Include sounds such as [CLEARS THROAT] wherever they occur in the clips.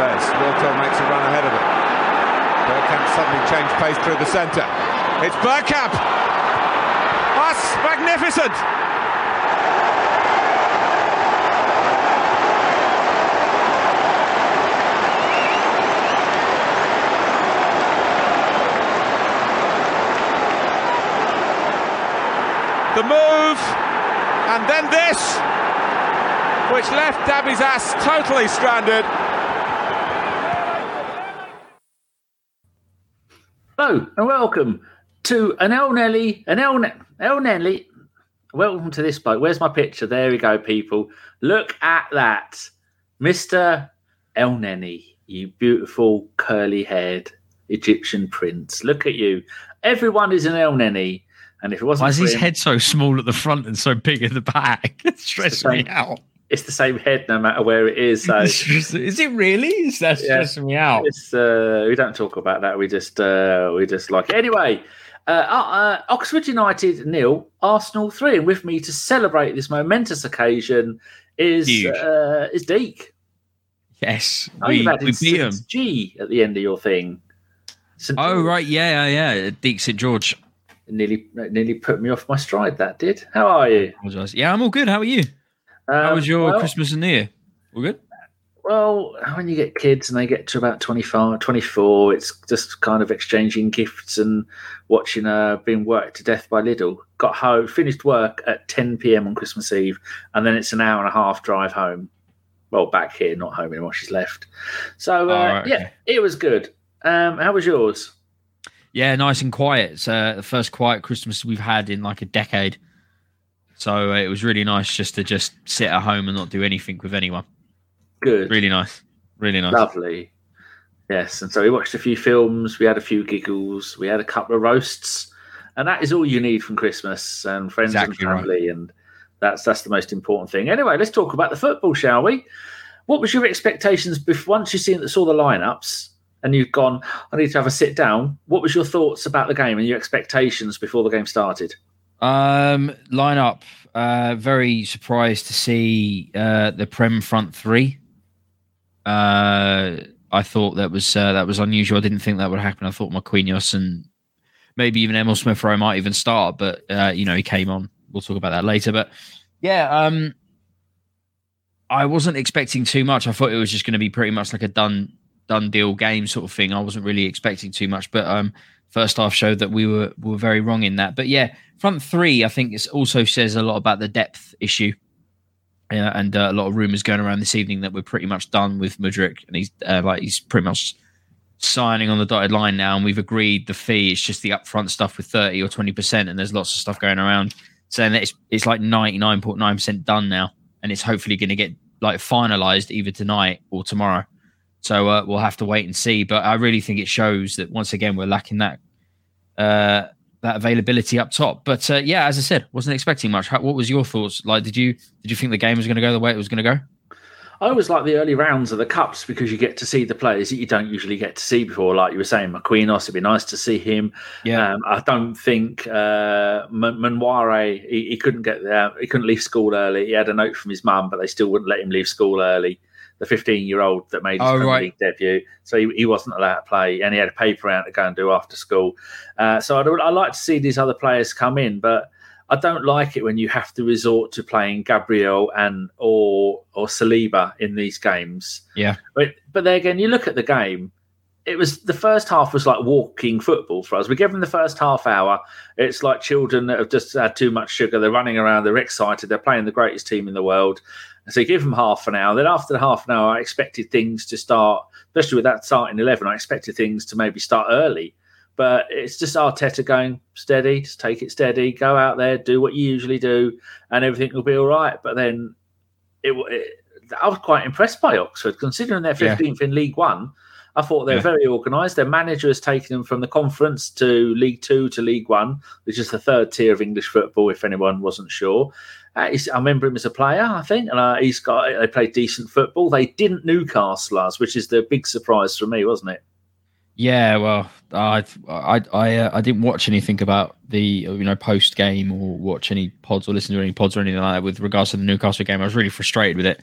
Pires. Wiltord makes a run ahead of it. Bergkamp suddenly changed pace through the centre. It's Bergkamp! That's magnificent! The move, and then this, which left Dabizas totally stranded. Hello and welcome to an El Nelly, an El, ne- El Nelly. Welcome to this boat. Where's my picture? There we go, people. Look at that, Mister Elneny, you beautiful curly haired Egyptian prince. Look at you. Everyone is an Elneny, and if it wasn't Why is his him- head so small at the front and so big at the back? [LAUGHS] It stresses me out. It's the same head no matter where it is. So [LAUGHS] is it really? Is that Yeah. stressing me out? Uh, we don't talk about that. We just uh, we just like it. anyway. Uh, uh, Oxford United nil, Arsenal three, and with me to celebrate this momentous occasion is uh, is Deac. Yes, Oh, we, beat him. G at the end of your thing. St. Oh George. right, yeah, yeah, yeah. Deac St George. nearly nearly put me off my stride. That did. How are you? Yeah, I'm all good. How are you? How Um, was your well, Christmas and New Year? All good. Well, when you get kids and they get to about 25, 24, it's just kind of exchanging gifts and watching uh, being worked to death by Lidl. Got home, finished work at 10 p.m. on Christmas Eve, and then it's an hour and a half drive home. Well, back here, not home anymore. She's left. So, uh, Oh, right, yeah, okay. it was good. Um, how was yours? Yeah, nice and quiet. It's uh, the first quiet Christmas we've had in like a decade. So uh, it was really nice just to just sit at home and not do anything with anyone. Good. Really nice. Really nice. Lovely. Yes, and so we watched a few films. We had a few giggles. We had a couple of roasts, and that is all you need from Christmas and friends Exactly and right. family, and that's that's the most important thing. Anyway, let's talk about the football, shall we? What was your expectations before once you seen saw the lineups and you've gone? I need to have a sit down. What was your thoughts about the game and your expectations before the game started? Um, lineup. Uh, very surprised to see uh, the Prem front three. Uh, I thought that was uh, that was unusual. I didn't think that would happen. I thought Marquinhos and maybe even Emile Smith Rowe might even start, but uh, you know he came on. We'll talk about that later. But yeah, um, I wasn't expecting too much. I thought it was just going to be pretty much like a done done deal game sort of thing. I wasn't really expecting too much, but um, first half showed that we were were very wrong in that. But yeah, front three, I think it also says a lot about the depth issue. And uh, a lot of rumors going around this evening that we're pretty much done with Mudrik, and he's uh, like he's pretty much signing on the dotted line now, and we've agreed the fee. It's just the upfront stuff with thirty or twenty percent, and there's lots of stuff going around saying that it's it's like ninety nine point nine percent done now, and it's hopefully going to get like finalized either tonight or tomorrow. So uh, we'll have to wait and see. But I really think it shows that once again we're lacking that uh, that availability up top. But uh, yeah, as I said, wasn't expecting much. How, what was your thoughts? Like, did you did you think the game was going to go the way it was going to go? I always like the early rounds of the cups because you get to see the players that you don't usually get to see before. Like you were saying, Marquinhos, it'd be nice to see him. Yeah, Um, I don't think uh, Man- Nwaneri he, he couldn't get there. He couldn't leave school early. He had a note from his mum, but they still wouldn't let him leave school early. The 15 year old that made his Oh, Premier right. League debut, so he, he wasn't allowed to play, and he had a paper out to go and do after school. Uh, so I'd, I like to see these other players come in, but I don't like it when you have to resort to playing Gabriel and or or Saliba in these games. Yeah. but but then again, you look at the game it was the first half was like walking football for us. We give them the first half hour. It's like children that have just had too much sugar. They're running around. They're excited. They're playing the greatest team in the world. And so give them half an hour. Then after the half an hour, I expected things to start, especially with that starting eleven. I expected things to maybe start early. But it's just Arteta going steady, just take it steady, go out there, do what you usually do, and everything will be all right. But then it, it I was quite impressed by Oxford, considering they're Yeah. 15th in League One. I thought they're Yeah. very organised. Their manager has taken them from the conference to League Two to League One, which is the third tier of English football. If anyone wasn't sure, I remember him as a player, I think, and uh, he's got they played decent football. They didn't Newcastle us, which is the big surprise for me, wasn't it? Yeah, well, I I I, uh, I didn't watch anything about the you know post game or watch any pods or listen to any pods or anything like that with regards to the Newcastle game. I was really frustrated with it.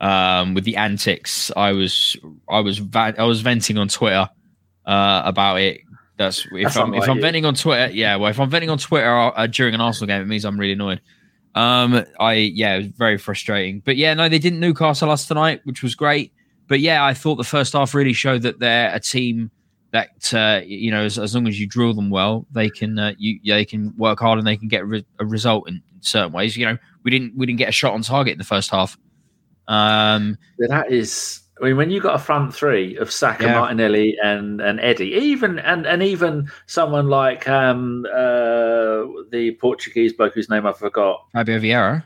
um, with the antics. I was I was va- I was venting on Twitter uh, about it. That's if That's I'm if I'm venting on Twitter. Yeah, well, if I'm venting on Twitter uh, during an Arsenal game, it means I'm really annoyed. Um, I yeah, it was very frustrating. But yeah, no, they didn't Newcastle us tonight, which was great. But yeah, I thought the first half really showed that they're a team that uh, you know, as, as long as you drill them well, they can uh, you yeah, they can work hard and they can get re- a result in, in certain ways. You know, we didn't we didn't get a shot on target in the first half. Um, That is, I mean, when you got a front three of Saka, Yeah. Martinelli, and and Eddie, even and and even someone like um uh the Portuguese bloke whose name I forgot, Fabio Vieira.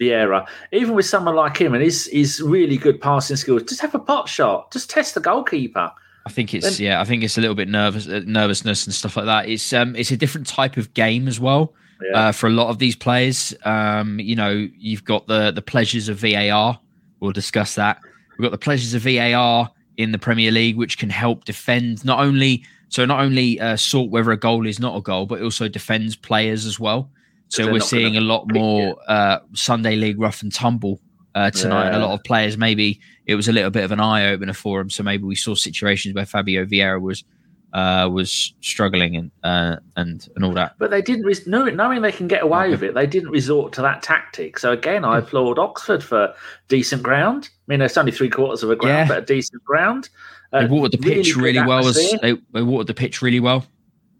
Vieira, even with someone like him and his his really good passing skills, just have a pot shot, just test the goalkeeper. I think it's Then- yeah. I think it's a little bit nervous, uh, nervousness and stuff like that. It's um, it's a different type of game as well Yeah. uh, for a lot of these players. Um, you know, you've got the the pleasures of VAR. We'll discuss that. We've got the pleasures of VAR in the Premier League, which can help defend not only so not only uh, sort whether a goal is not a goal, but also defends players as well. So we're seeing a lot more uh, Sunday League rough and tumble uh, tonight. And a lot of players maybe it was a little bit of an eye opener for them. So maybe we saw situations where Fabio Vieira was uh, was struggling and uh, and and all that. But they didn't, res- knowing, knowing they can get away with it, they didn't resort to that tactic. So again, I applaud Oxford for decent ground. I mean, it's only three quarters of a ground, Yeah. but a decent ground. They Uh, watered the pitch good really, well. As atmosphere. they, they watered the pitch really well.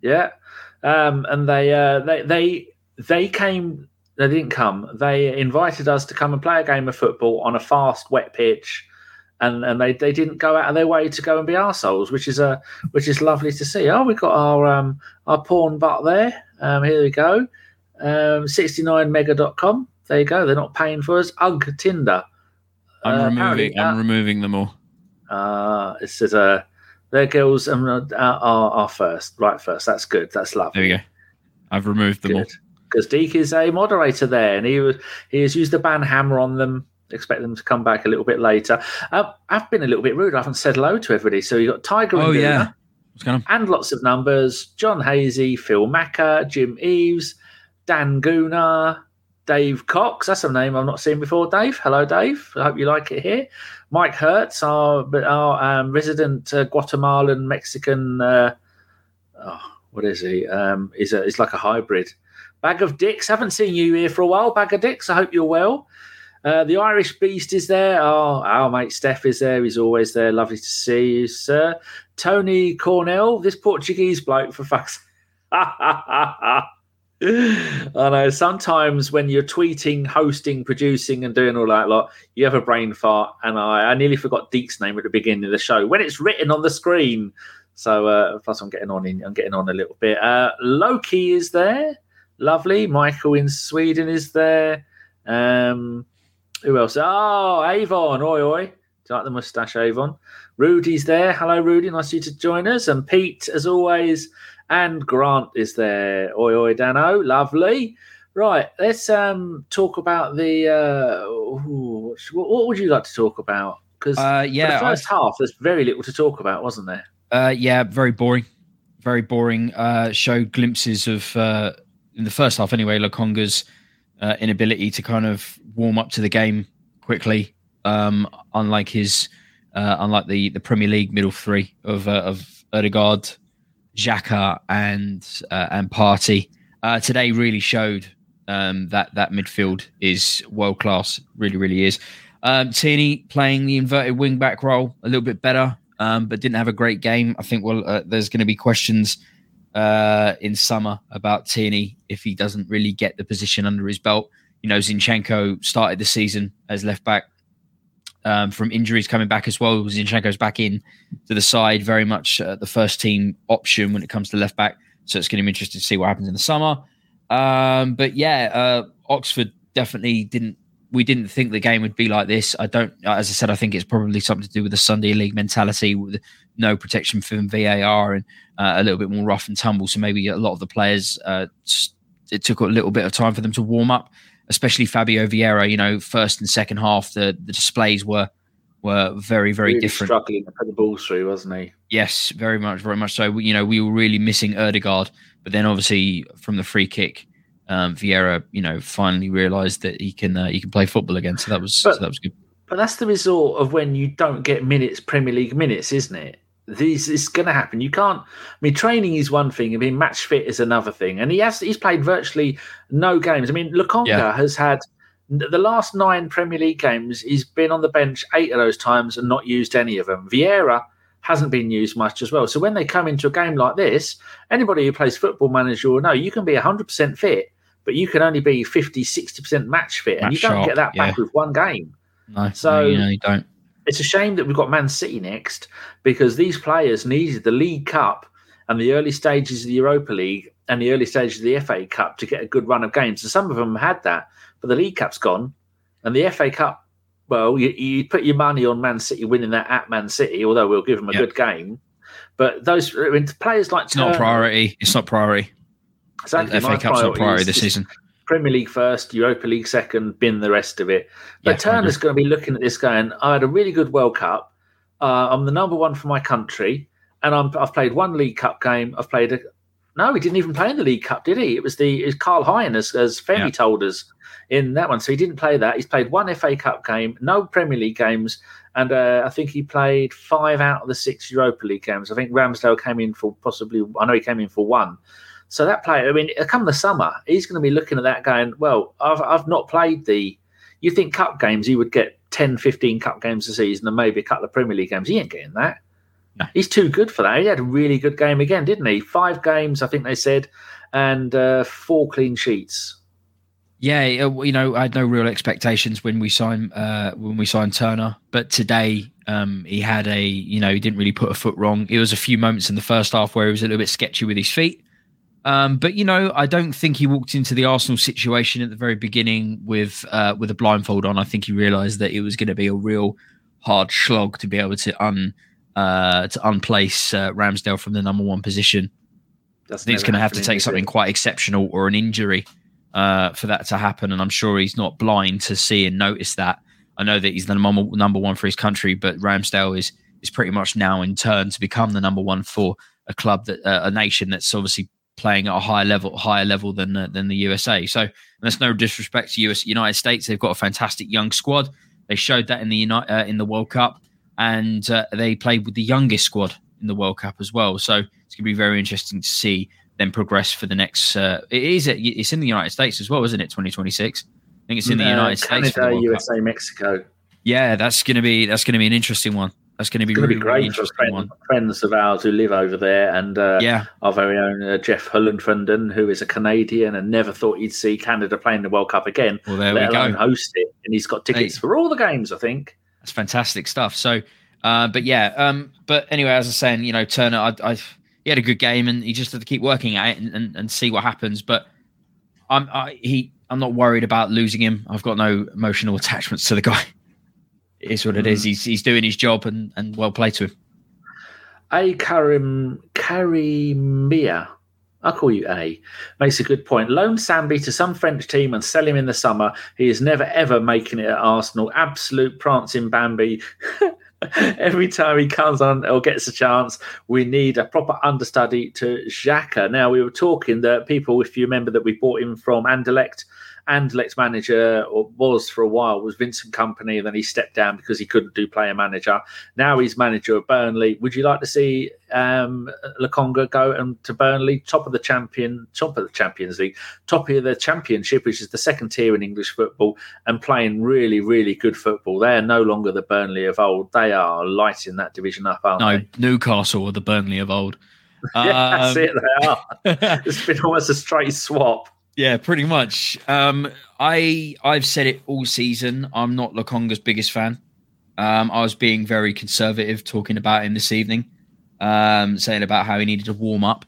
Yeah, um, and they uh, they they they came. They didn't come. They invited us to come and play a game of football on a fast, wet pitch, and and they, they didn't go out of their way to go and be arseholes, which is a which is lovely to see. Oh, we got our um our porn butt there. Um, here we go. Um, 69mega.com. There you go. They're not paying for us. Ugh, Tinder. I'm Uh, removing. I'm uh, removing them all. uh, it says uh, their girls um, uh, are, are first, right first. That's good. That's lovely. There we go. I've removed them all. Because Deac is a moderator there, and he was he has used the ban hammer on them. Expect them to come back a little bit later. Uh, I've been a little bit rude. I haven't said hello to everybody. So you've got Tiger and Oh Guna, yeah. What's going on? and lots of numbers. John Hazy, Phil Macker, Jim Eves, Dan Guna, Dave Cox. That's a name I've not seen before. Dave, hello, Dave. I hope you like it here. Mike Hertz, our our um, resident uh, Guatemalan Mexican. Uh, oh, what is he? Um, he's a, he's like a hybrid. Bag of dicks. Haven't seen you here for a while. Bag of dicks. I hope you're well. Uh, the Irish Beast is there. Oh, our mate Steph is there. He's always there. Lovely to see you, sir. Tony Cornell, this Portuguese bloke, for fuck's [LAUGHS] I know sometimes when you're tweeting, hosting, producing, and doing all that lot, you have a brain fart. And I, I nearly forgot Deac's name at the beginning of the show when it's written on the screen. So uh, plus, I'm getting on. In, I'm getting on a little bit. Uh, Loki is there, lovely. Michael in Sweden is there. Um, who else? Oh, Avon. Oi, oi. Do you like the mustache, Avon? Rudy's there. Hello, Rudy. Nice you to join us. And Pete, as always. And Grant is there. Oi, oi, Dano. Lovely. Right. Let's um talk about the. Uh, ooh, what, what would you like to talk about? Because Uh, for yeah. the I- first half, there's very little to talk about, wasn't there? Uh, yeah, very boring. Very boring. Uh, showed glimpses of, uh, in the first half anyway, Lokonga's uh, inability to kind of warm up to the game quickly. Um, unlike his, uh, unlike the, the Premier League middle three of uh, of Odegaard, Xhaka, and uh, and Partey. Uh, today really showed um, that that midfield is world class. Really, really is. Um, Tierney playing the inverted wing back role a little bit better, um, but didn't have a great game. I think well, uh, there's going to be questions uh, in summer about Tierney if he doesn't really get the position under his belt. You know, Zinchenko started the season as left back um, from injuries coming back as well. Zinchenko's back in to the side, very much uh, the first team option when it comes to left back. So it's going to be interesting to see what happens in the summer. Um, but yeah, uh, Oxford definitely didn't. We didn't think the game would be like this. I don't. As I said, I think it's probably something to do with the Sunday League mentality, with no protection from VAR and uh, a little bit more rough and tumble. So maybe a lot of the players, uh, it took a little bit of time for them to warm up, especially Fabio Vieira. You know, first and second half, the the displays were were very very Really different. Struggling to put the balls through, wasn't he? Yes, very much, very much so. You know, we were really missing Odegaard, but then obviously from the free kick, um, Vieira, you know, finally realised that he can uh, he can play football again. So that was But- so that was good. But that's the result of when you don't get minutes, Premier League minutes, isn't it? This is going to happen. You can't. I mean, training is one thing. I mean, match fit is another thing. And he has. He's played virtually no games. I mean, Lokonga yeah. has had the last nine Premier League games. He's been on the bench eight of those times and not used any of them. Vieira hasn't been used much as well. So when they come into a game like this, anybody who plays football manager will know you can be 100% fit, but you can only be 50, 60% match fit. And match you don't get that back yeah. with one game. No, so no, you don't. It's a shame that we've got Man City next because these players needed the League Cup and the early stages of the Europa League and the early stages of the FA Cup to get a good run of games. And some of them had that, but the League Cup's gone, and the FA Cup. Well, you, you put your money on Man City winning that at Man City, although we'll give them a yep. good game. But those I mean, players like it's Turner, not priority. It's not priority. Exactly, FA Cup's not priority this season. Premier League first, Europa League second, bin the rest of it. But yeah, Turner's going to be looking at this going, I had a really good World Cup. Uh, I'm the number one for my country, and i have played one League Cup game. I've played a. No, he didn't even play in the League Cup, did he? It was the it was Karl Hein, as, as Femi yeah. told us in that one. So he didn't play that. He's played one FA Cup game, no Premier League games, and uh, I think he played five out of the six Europa League games. I think Ramsdale came in for possibly, I know he came in for one. So that player, I mean, come the summer, he's going to be looking at that going, well, I've, I've not played the. You think cup games, he would get 10, 15 cup games a season and maybe a couple of Premier League games. He ain't getting that. No. He's too good for that. He had a really good game again, didn't he? Five games, I think they said, and uh, four clean sheets. Yeah, you know, I had no real expectations when we signed uh, when we signed Turner, but today um, he had a, you know, he didn't really put a foot wrong. It was a few moments in the first half where he was a little bit sketchy with his feet, um, but you know, I don't think he walked into the Arsenal situation at the very beginning with uh, with a blindfold on. I think he realised that it was going to be a real hard slog to be able to un uh, to unplace uh, Ramsdale from the number one position. That's I think it's going to have to take something quite exceptional or an injury uh, for that to happen, and I'm sure he's not blind to see and notice that. I know that he's the number number one for his country, but Ramsdale is is pretty much now in turn to become the number one for a club that uh, a nation that's obviously playing at a higher level, higher level than uh, than the USA. So that's no disrespect to US United States. They've got a fantastic young squad. They showed that in the United, uh, in the World Cup, and uh, they played with the youngest squad in the World Cup as well. So it's going to be very interesting to see them progress for the next. Uh, it is it's in the United States as well, isn't it? Twenty twenty six. I think it's in the United Canada, States. Canada, USA, Cup. Mexico. Yeah, that's going to be that's going to be an interesting one. That's going to be really, be great really for friend, friends of ours who live over there, and uh, yeah, our very own uh, Jeff Hullenfrenden, who is a Canadian and never thought he'd see Canada playing the World Cup again. Well, there let we go. Host it, and he's got tickets hey. for all the games. I think that's fantastic stuff. So, uh, but yeah, um, but anyway, as I was saying, you know, Turner, I, I, he had a good game, and he just had to keep working at it and, and, and see what happens. But I'm I, he, I'm not worried about losing him. I've got no emotional attachments to the guy it is what it mm. is. He's he's doing his job and and well played to him. A Karim Karimia, I'll call you A, makes a good point. Loan Sambi to some French team and sell him in the summer. He is never ever making it at Arsenal. Absolute prancing Bambi. [LAUGHS] Every time he comes on or gets a chance, we need a proper understudy to Xhaka. Now, we were talking that people, if you remember, that we bought him from Anderlecht Anderlecht's manager or was for a while was Vincent Kompany. Then he stepped down because he couldn't do player manager. Now he's manager of Burnley. Would you like to see um, Lokonga go and to Burnley, top of the champion, top of the Champions League, top of the Championship, which is the second tier in English football, and playing really, really good football? They are no longer the Burnley of old. They are lighting that division up, aren't no, they? Newcastle or the Burnley of old. [LAUGHS] yeah, um, that's it. They are. [LAUGHS] it's been almost a straight swap. Yeah, pretty much. Um, I I've said it all season. I'm not Lokonga's biggest fan. Um, I was being very conservative talking about him this evening, um, saying about how he needed to warm up.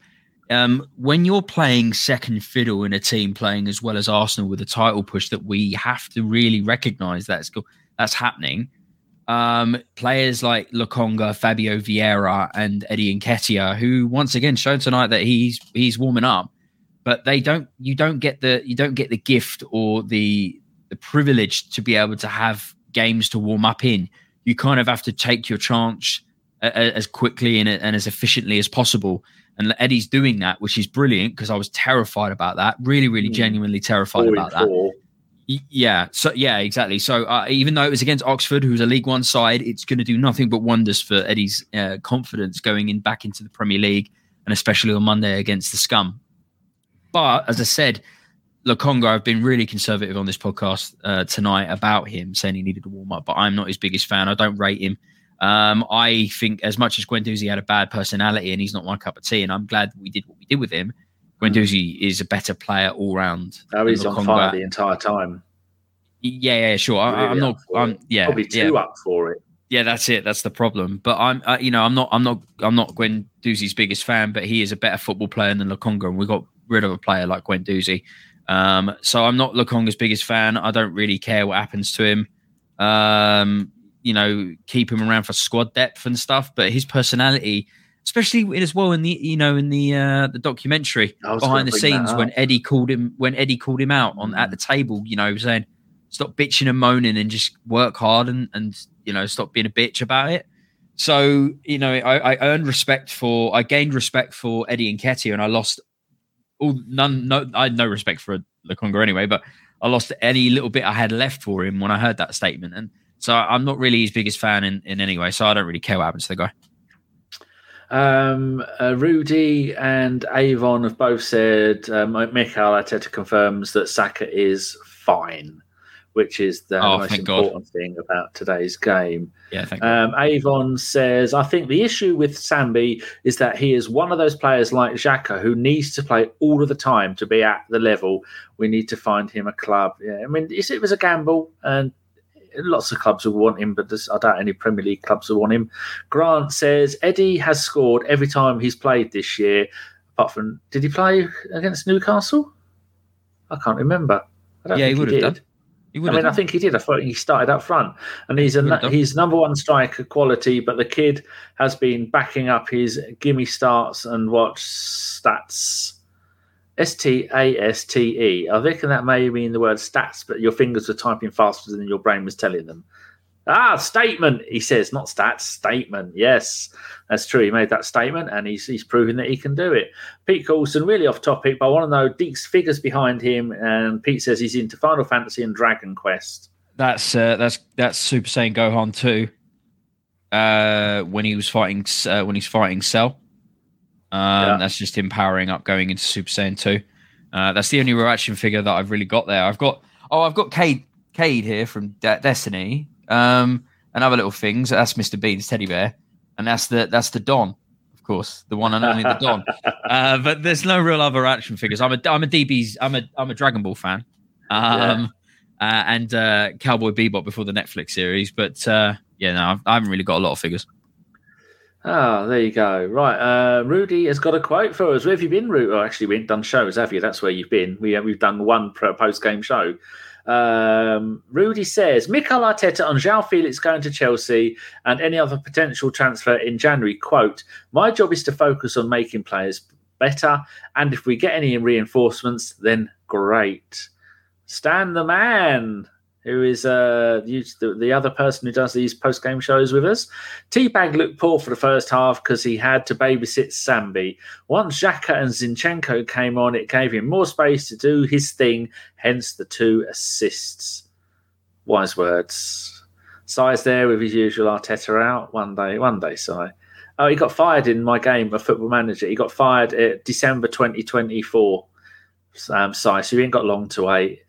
Um, when you're playing second fiddle in a team playing as well as Arsenal with a title push that we have to really recognise that's that's happening. Um, players like Lokonga, Fabio Vieira, and Eddie Nketiah, who once again showed tonight that he's he's warming up but they don't you don't get the you don't get the gift or the the privilege to be able to have games to warm up in you kind of have to take your chance as quickly and, and as efficiently as possible and eddie's doing that which is brilliant because i was terrified about that really really mm. genuinely terrified about that Yeah. So yeah, exactly. So uh, even though it was against Oxford, who's a League One side, it's going to do nothing but wonders for Eddie's uh, confidence going in back into the Premier League, and especially on Monday against the Scum. But as I said, Lokonga, I've been really conservative on this podcast uh, tonight about him, saying he needed to warm up. But I'm not his biggest fan. I don't rate him. Um, I think as much as Guendouzi had a bad personality and he's not my cup of tea, and I'm glad we did what we did with him. Guendouzi is a better player all round. Oh, he's on fire the entire time. Yeah, yeah, sure. I, am not. I'm yeah, probably too yeah. up for it. Yeah, that's it. That's the problem. But I'm, uh, you know, I'm not, I'm not, I'm not Guendouzi's biggest fan. But he is a better football player than Lokonga, and we got rid of a player like Guendouzi. Um, so I'm not Lokonga's biggest fan. I don't really care what happens to him. Um, you know, keep him around for squad depth and stuff. But his personality, especially as well in the you know in the uh, the documentary behind the scenes when Eddie called him when Eddie called him out on at the table, you know, saying stop bitching and moaning and just work hard and and you know stop being a bitch about it. So you know, I, I earned respect for I gained respect for Eddie Nketiah, and I lost all none no I had no respect for Lokonga anyway, but I lost any little bit I had left for him when I heard that statement and. So I'm not really his biggest fan in, in any way. So I don't really care what happens to the guy. Um, uh, Rudy and Avon have both said uh, Mikel Arteta confirms that Saka is fine, which is the oh, most important God. thing about today's game. Yeah, thank um, Avon says, I think the issue with Sambi is that he is one of those players like Xhaka who needs to play all of the time to be at the level. We need to find him a club. Yeah, I mean, it was a gamble, and lots of clubs will want him, but I doubt any Premier League clubs will want him. Grant says Eddie has scored every time he's played this year. Apart from, did he play against Newcastle? I can't remember. yeah, he would have done. I mean, done. I think he did. I thought he started up front, and he's a he's number one striker quality. But the kid has been backing up his gimme starts and watch stats S T A S T E. I reckon that may mean the word stats, but your fingers were typing faster than your brain was telling them. Ah, statement, he says, not stats, statement. Yes, that's true. He made that statement and he's, he's proving that he can do it. Pete Coulson, really off topic, but I want to know Deac's figures behind him. And Pete says he's into Final Fantasy and Dragon Quest. That's uh, that's that's Super Saiyan Gohan 2. Uh, when he was fighting, uh, when he's fighting Cell. Um, yeah. That's just him powering up going into Super Saiyan 2. Uh, that's the only real action figure that I've really got there. I've got, oh, I've got Cayde, Cayde here from De- Destiny um, and other little things. That's Mr. Bean's teddy bear. And that's the that's the Don, of course, the one and only the Don. [LAUGHS] Uh, but there's no real other action figures. I'm a I'm a DB's I'm a I'm a Dragon Ball fan, um, yeah. uh, and uh, Cowboy Bebop before the Netflix series. But uh, yeah, no, I haven't really got a lot of figures. Ah, there you go. Right, uh, Rudy has got a quote for us. Where have you been, Rudy? Oh, actually, we haven't done shows, have you? That's where you've been. We we've done one post game show. Um, Rudy says Mikel Arteta and João Felix going to Chelsea and any other potential transfer in January. Quote: My job is to focus on making players better, and if we get any reinforcements, then great. Stan the man who is uh, the, the other person who does these post game shows with us. Teabag looked poor for the first half because he had to babysit Sambi. Once Xhaka and Zinchenko came on, it gave him more space to do his thing, hence the two assists. Wise words. Si's there with his usual Arteta out. One day, one day, Si. Oh, he got fired in my game, a football manager. He got fired at December 2024. Um, so he ain't got long to wait.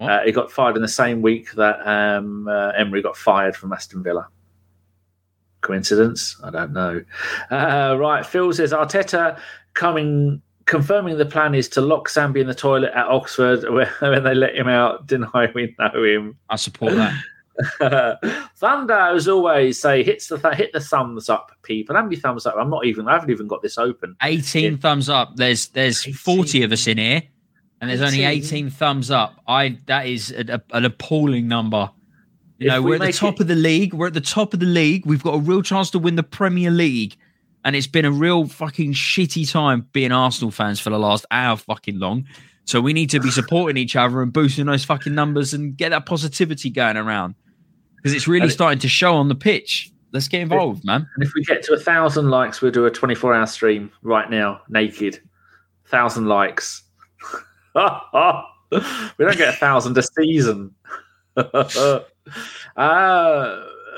Uh, he got fired in the same week that um, uh, Emery got fired from Aston Villa. Coincidence? I don't know. Uh, right, Phil says Arteta coming confirming the plan is to lock Sambi in the toilet at Oxford [LAUGHS] when they let him out. Deny we know him. I support that. [LAUGHS] Thunder, as always, say hits the th- hit the thumbs up, people. How many thumbs up? I'm not even. I haven't even got this open. 18 thumbs up. There's there's 18. 40 of us in here and there's 18. only 18 thumbs up. I that is a, a, an appalling number. You if know, we are at the top it... of the league. We're at the top of the league. We've got a real chance to win the Premier League. And it's been a real fucking shitty time being Arsenal fans for the last hour fucking long. So we need to be supporting each other and boosting those fucking numbers and get that positivity going around. Because it's really starting to show on the pitch. Let's get involved, man. And if we get to a thousand likes, we'll do a 24 hour stream right now, naked. Thousand likes. [LAUGHS] we don't get a thousand a season. [LAUGHS] uh,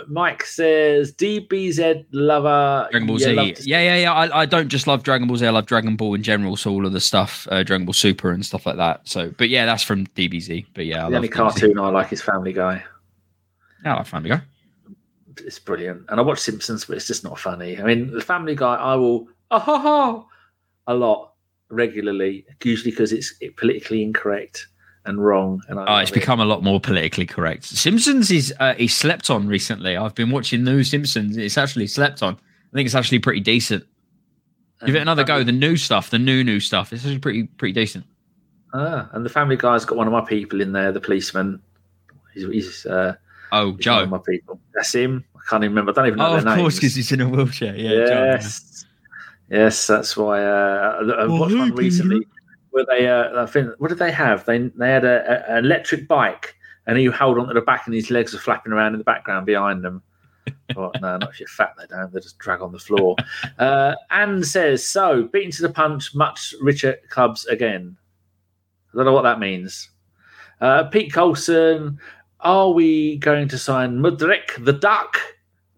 Mike says DBZ lover. Dragon Ball Z. Yeah, yeah, yeah. I, I don't just love Dragon Ball Z. I love Dragon Ball in general. So all of the stuff, uh, Dragon Ball Super and stuff like that. So, but yeah, that's from DBZ. But yeah, I The only DBZ. cartoon I like is Family Guy. Yeah, I like Family Guy. It's brilliant, and I watch Simpsons, but it's just not funny. I mean, the Family Guy, I will oh, ho, ho, a lot regularly, usually because it's politically incorrect and wrong. And I Oh, it's it. become a lot more politically correct. Simpsons is uh, he slept on recently. I've been watching new Simpsons. It's actually slept on. I think it's actually pretty decent. Give it And another go. The new stuff, the new new stuff. It's actually pretty pretty decent. Ah, and the Family Guy's got one of my people in there, the policeman. He's, he's, uh, Oh, he's one Joe. of my people. That's him. I can't even remember. I don't even know Oh, of their course, because he's in a wheelchair. Yeah, Joe, yeah. yes, yes, that's why. Uh, I Oh, watched one recently where they, uh, I think, what did they have? They they had a, a, an electric bike, and he held onto the back, and his legs were flapping around in the background behind them. [LAUGHS] oh, no, not if you're fat, they don't. They just drag on the floor. Uh, Anne says, "So beaten to the punch, much richer clubs again." I don't know what that means. Uh, Pete Colson, are we going to sign Mudrik the Duck?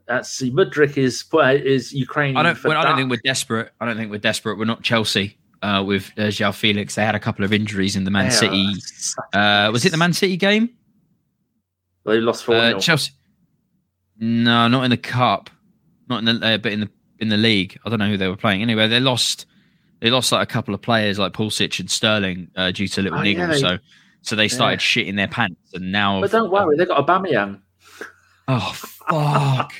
That's Mudrik is is Ukrainian. I don't. Well, I don't think we're desperate. I don't think we're desperate. We're not Chelsea uh, with uh, João Felix. They had a couple of injuries in the Man are City. Uh, was it the Man City game? They lost four Uh, Chelsea. No, not in the cup. Not in the, uh, but in the in the league. I don't know who they were playing. Anyway, they lost. They lost like a couple of players, like Pulisic and Sterling, uh, due to little Oh, yeah, niggles. they- so, so they started shitting their pants, and now. But don't worry, they got Aubameyang. Oh fuck!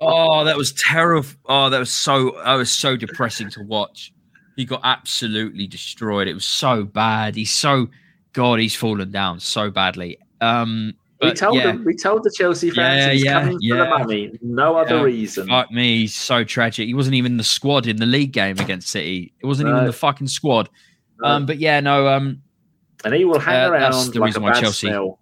oh, that was terrible. Oh, that was so. I was so depressing to watch. He got absolutely destroyed. It was so bad. He's so. God, he's fallen down so badly. Um, we told yeah. them. We told the Chelsea fans Yeah, he's yeah, coming for the money. No other reason. Fuck me, he's so tragic. He wasn't even the squad in the league game against City. It wasn't even the fucking squad. No. Um, but yeah, no. Um, and he will hang uh, around that's the like reason a why bad Chelsea- smell.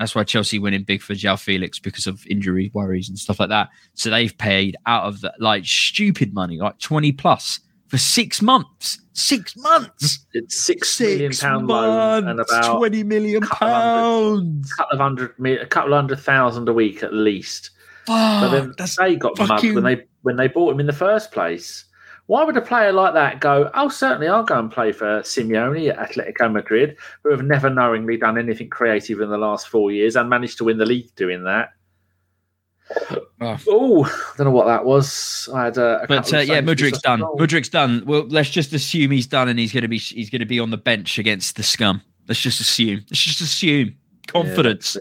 That's why Chelsea went in big for João Felix because of injury worries and stuff like that. So they've paid out of the like stupid money, like twenty plus for six months. Six months. It's six million pound loan and about twenty million couple of pounds. a couple of hundred, a couple of hundred thousand a week at least. But then Fuck, that's they got mugged when they when they bought him in the first place. Why would a player like that go? Oh, certainly, I'll go and play for Simeone at Atletico Madrid, who have never knowingly done anything creative in the last four years and managed to win the league doing that. Oh, Oh, I don't know what that was. I had a, a But uh, yeah, Mudrik's done. Mudrik's done. Well, let's just assume he's done, and he's going to be he's going to be on the bench against the scum. Let's just assume. Let's just assume. Confidence.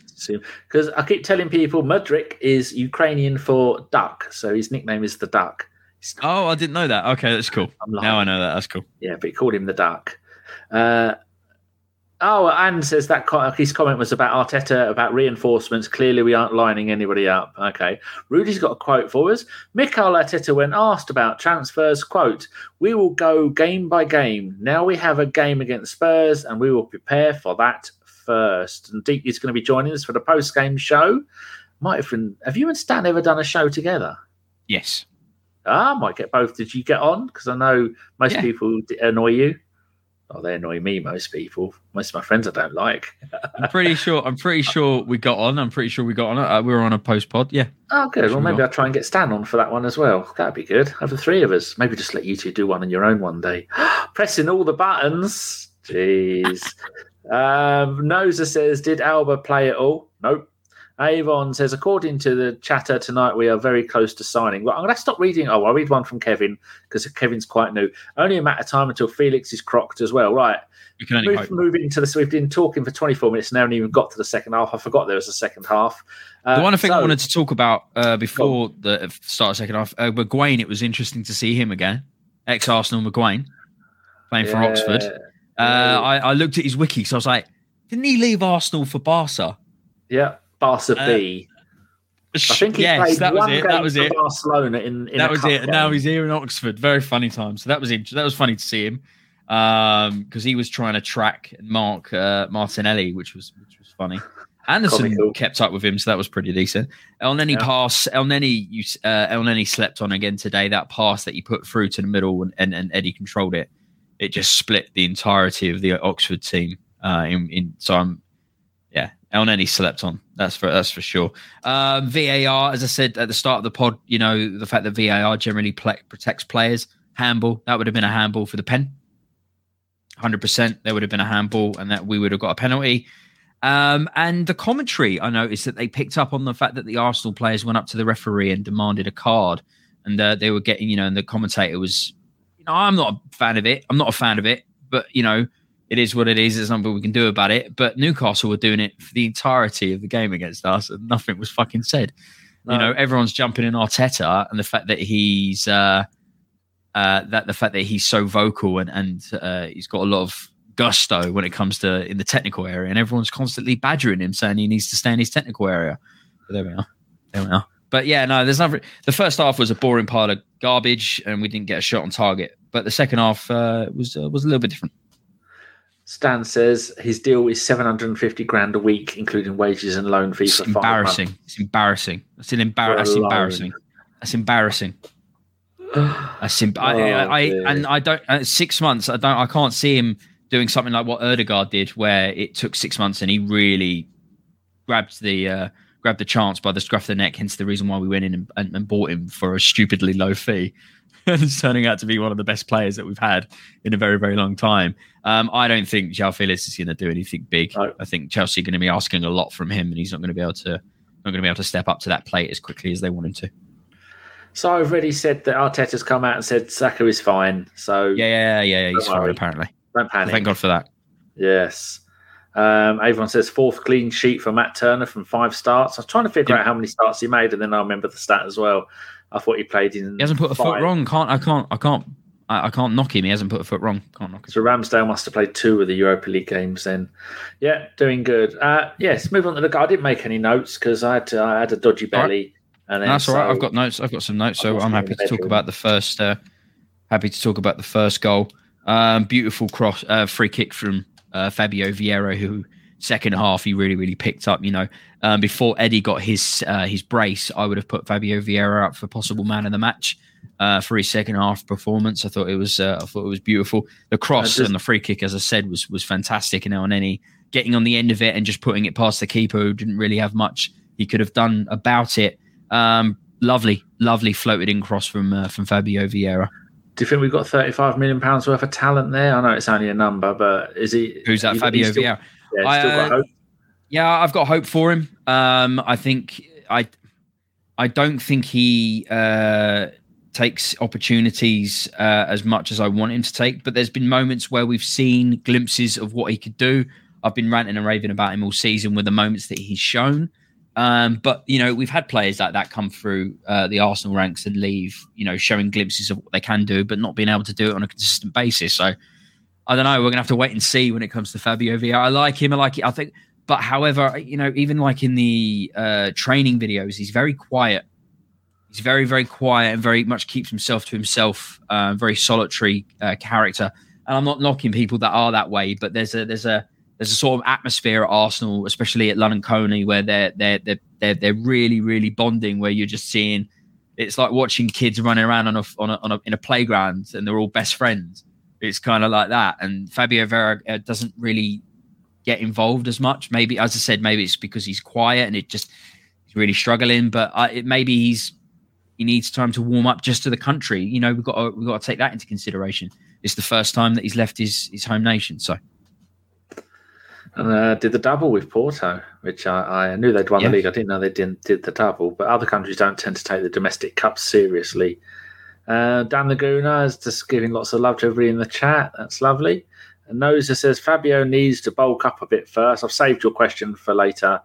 Because I keep telling people Mudrik is Ukrainian for duck, so his nickname is the Duck. Oh, I didn't know that. Okay, that's cool. Now I know that. That's cool. Yeah, but he called him the Duck. Uh, oh, Anne says that co- his comment was about Arteta, about reinforcements. Clearly, we aren't lining anybody up. Okay. Rudy's got a quote for us. Mikel Arteta, when asked about transfers, quote, We will go game by game. Now we have a game against Spurs, and we will prepare for that first. And Deac is going to be joining us for the post game show. Might have been, have you and Stan ever done a show together? Yes. Ah, might get both. Did you get on? Because I know most Yeah. people d- annoy you. Oh, they annoy me. Most people, most of my friends, I don't like. I'm pretty [LAUGHS] sure. I'm pretty sure we got on. I'm pretty sure we got on. Uh, we were on a post pod. Yeah. Oh, good. Well, Sure. maybe I'll try and get Stan on for that one as well. That'd be good. Have the three of us. Maybe just let you two do one on your own one day. [GASPS] Pressing all the buttons. Jeez. [LAUGHS] um, Noza says, "Did Alba play it all?" Nope. Avon says, according to the chatter tonight, we are very close to signing. Well, I'm going to stop reading. Oh, I'll read one from Kevin because Kevin's quite new. Only a matter of time until Felix is crocked as well. Right. We can only Move, hope. moving to the. So we've been talking for 24 minutes now and even got to the second half. I forgot there was a second half. Uh, The one thing I so- wanted to talk about uh, before the start of second half, uh, McGuane. It was interesting to see him again, ex Arsenal McGuane, playing for Oxford. Uh, I, I looked at his wiki, so I was like, didn't he leave Arsenal for Barca? Yeah, Barca Uh, B. I think he yes, played that was one it. game That was for it. Barcelona in, in that was it. And now he's here in Oxford. Very funny time. So that was int- that was funny to see him because he was trying to track mark uh, Martinelli, which was which was funny. Anderson Comical. kept up with him, so that was pretty decent. Elneny Yeah. pass. Elneny, you, uh, Elneny slept on again today. That pass that he put through to the middle and, and, and Eddie controlled it. It just split the entirety of the Oxford team. Uh, in, in so I'm, yeah, Elneny slept on. That's for that's for sure. Um, VAR, as I said at the start of the pod, you know the fact that VAR generally protects players. Handball that would have been a handball for the pen. Hundred percent, there would have been a handball, and that we would have got a penalty. Um, and the commentary, I noticed that they picked up on the fact that the Arsenal players went up to the referee and demanded a card, and uh, they were getting, you know, and the commentator was, you know, I'm not a fan of it. I'm not a fan of it, but you know, it is what it is. There's nothing we can do about it. But Newcastle were doing it for the entirety of the game against us, and nothing was fucking said. No. You know, everyone's jumping in Arteta, and the fact that he's uh, uh, that the fact that he's so vocal and and uh, he's got a lot of gusto when it comes to in the technical area, and everyone's constantly badgering him, saying he needs to stay in his technical area. But there we are. There we are. But yeah, no, there's nothing. The first half was a boring pile of garbage, and we didn't get a shot on target. But the second half uh, was uh, was a little bit different. Stan says his deal is 750 grand a week, including wages and loan fees. It's embarrassing. It's embarrassing. It's an embar- That's embarrassing. That's embarrassing. [SIGHS] That's em- oh, I, I, I and I don't uh, six months. I don't. I can't see him doing something like what Odegaard did, where it took six months and he really grabbed the uh, grabbed the chance by the scruff of the neck. Hence the reason why we went in and, and, and bought him for a stupidly low fee. And it's turning out to be one of the best players that we've had in a very, very long time. Um, I don't think João Felix is going to do anything big. No. I think Chelsea are going to be asking a lot from him, and he's not going to be able to not going to be able to step up to that plate as quickly as they want him to. So I've already said that Arteta's come out and said Saka is fine. So yeah, yeah, yeah, yeah he's fine apparently. Don't panic. Thank God for that. Yes. Um, Avon says fourth clean sheet for Matt Turner from five starts. I was trying to figure yeah. out how many starts he made, and then I remember the stat as well. I thought he played in. He hasn't put a five. foot wrong. Can't I? Can't I? Can't. I, I, can't knock him. He hasn't put a foot wrong. Can't knock him. So Ramsdale must have played two of the Europa League games then. Yeah, doing good. Uh, yes, move on to the. I didn't make any notes because I had to, I had a dodgy belly. Right. And that's all right. I've got notes. I've got some notes, so I'm happy to talk about the first. Uh, happy to talk about the first goal. Um, beautiful cross, uh, free kick from uh, Fabio Vieira, who second half he really really picked up. You know, um, before Eddie got his uh, his brace, I would have put Fabio Vieira up for possible man of the match uh, for his second half performance. I thought it was uh, I thought it was beautiful. The cross just, and the free kick, as I said, was was fantastic. And on any getting on the end of it and just putting it past the keeper, who didn't really have much he could have done about it. Um, lovely, lovely floated in cross from uh, from Fabio Vieira. Do you think we've got 35 million pounds worth of talent there? I know it's only a number, but is he? Who's that? Fabio still, Vieira. Yeah, I, uh, yeah, I've got hope for him. Um, I think I, I don't think he uh, takes opportunities uh, as much as I want him to take. But there's been moments where we've seen glimpses of what he could do. I've been ranting and raving about him all season with the moments that he's shown. Um, but you know, we've had players like that come through uh, the Arsenal ranks and leave, you know, showing glimpses of what they can do, but not being able to do it on a consistent basis. So I don't know. We're gonna have to wait and see when it comes to Fabio Vieira. I like him. I like it. I think, but however, you know, even like in the uh, training videos, he's very quiet. He's very, very quiet and very much keeps himself to himself. Uh, very solitary uh, character. And I'm not knocking people that are that way, but there's a there's a there's a sort of atmosphere at Arsenal, especially at London Colney, where they're they're they're they're, they're really really bonding. Where you're just seeing, it's like watching kids running around on a on a, on a in a playground, and they're all best friends. It's kind of like that. And Fabio Vieira uh, doesn't really get involved as much. Maybe, as I said, maybe it's because he's quiet and it just he's really struggling. But I, it, maybe he's he needs time to warm up just to the country. You know, we've got to, we've got to take that into consideration. It's the first time that he's left his his home nation, so and uh, did the double with Porto, which I, I knew they'd won yeah. the league. I didn't know they didn't did the double, but other countries don't tend to take the domestic cups seriously. Uh, Dan Laguna is just giving lots of love to everybody in the chat. That's lovely. And Noza says Fabio needs to bulk up a bit first. I've saved your question for later.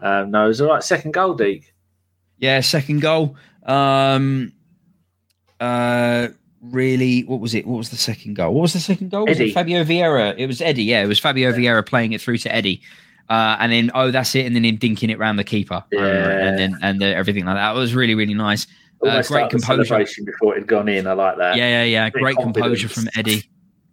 Um, Noza, all right, second goal, Deac. Yeah, second goal. Um, uh, really what was it what was the second goal what was the second goal was it fabio vieira it was eddie yeah it was fabio yeah. vieira playing it through to eddie uh, and then oh that's it and then him dinking it around the keeper yeah. and then and everything like that it was really really nice uh, great composure before it had gone in i like that yeah yeah yeah great composure from eddie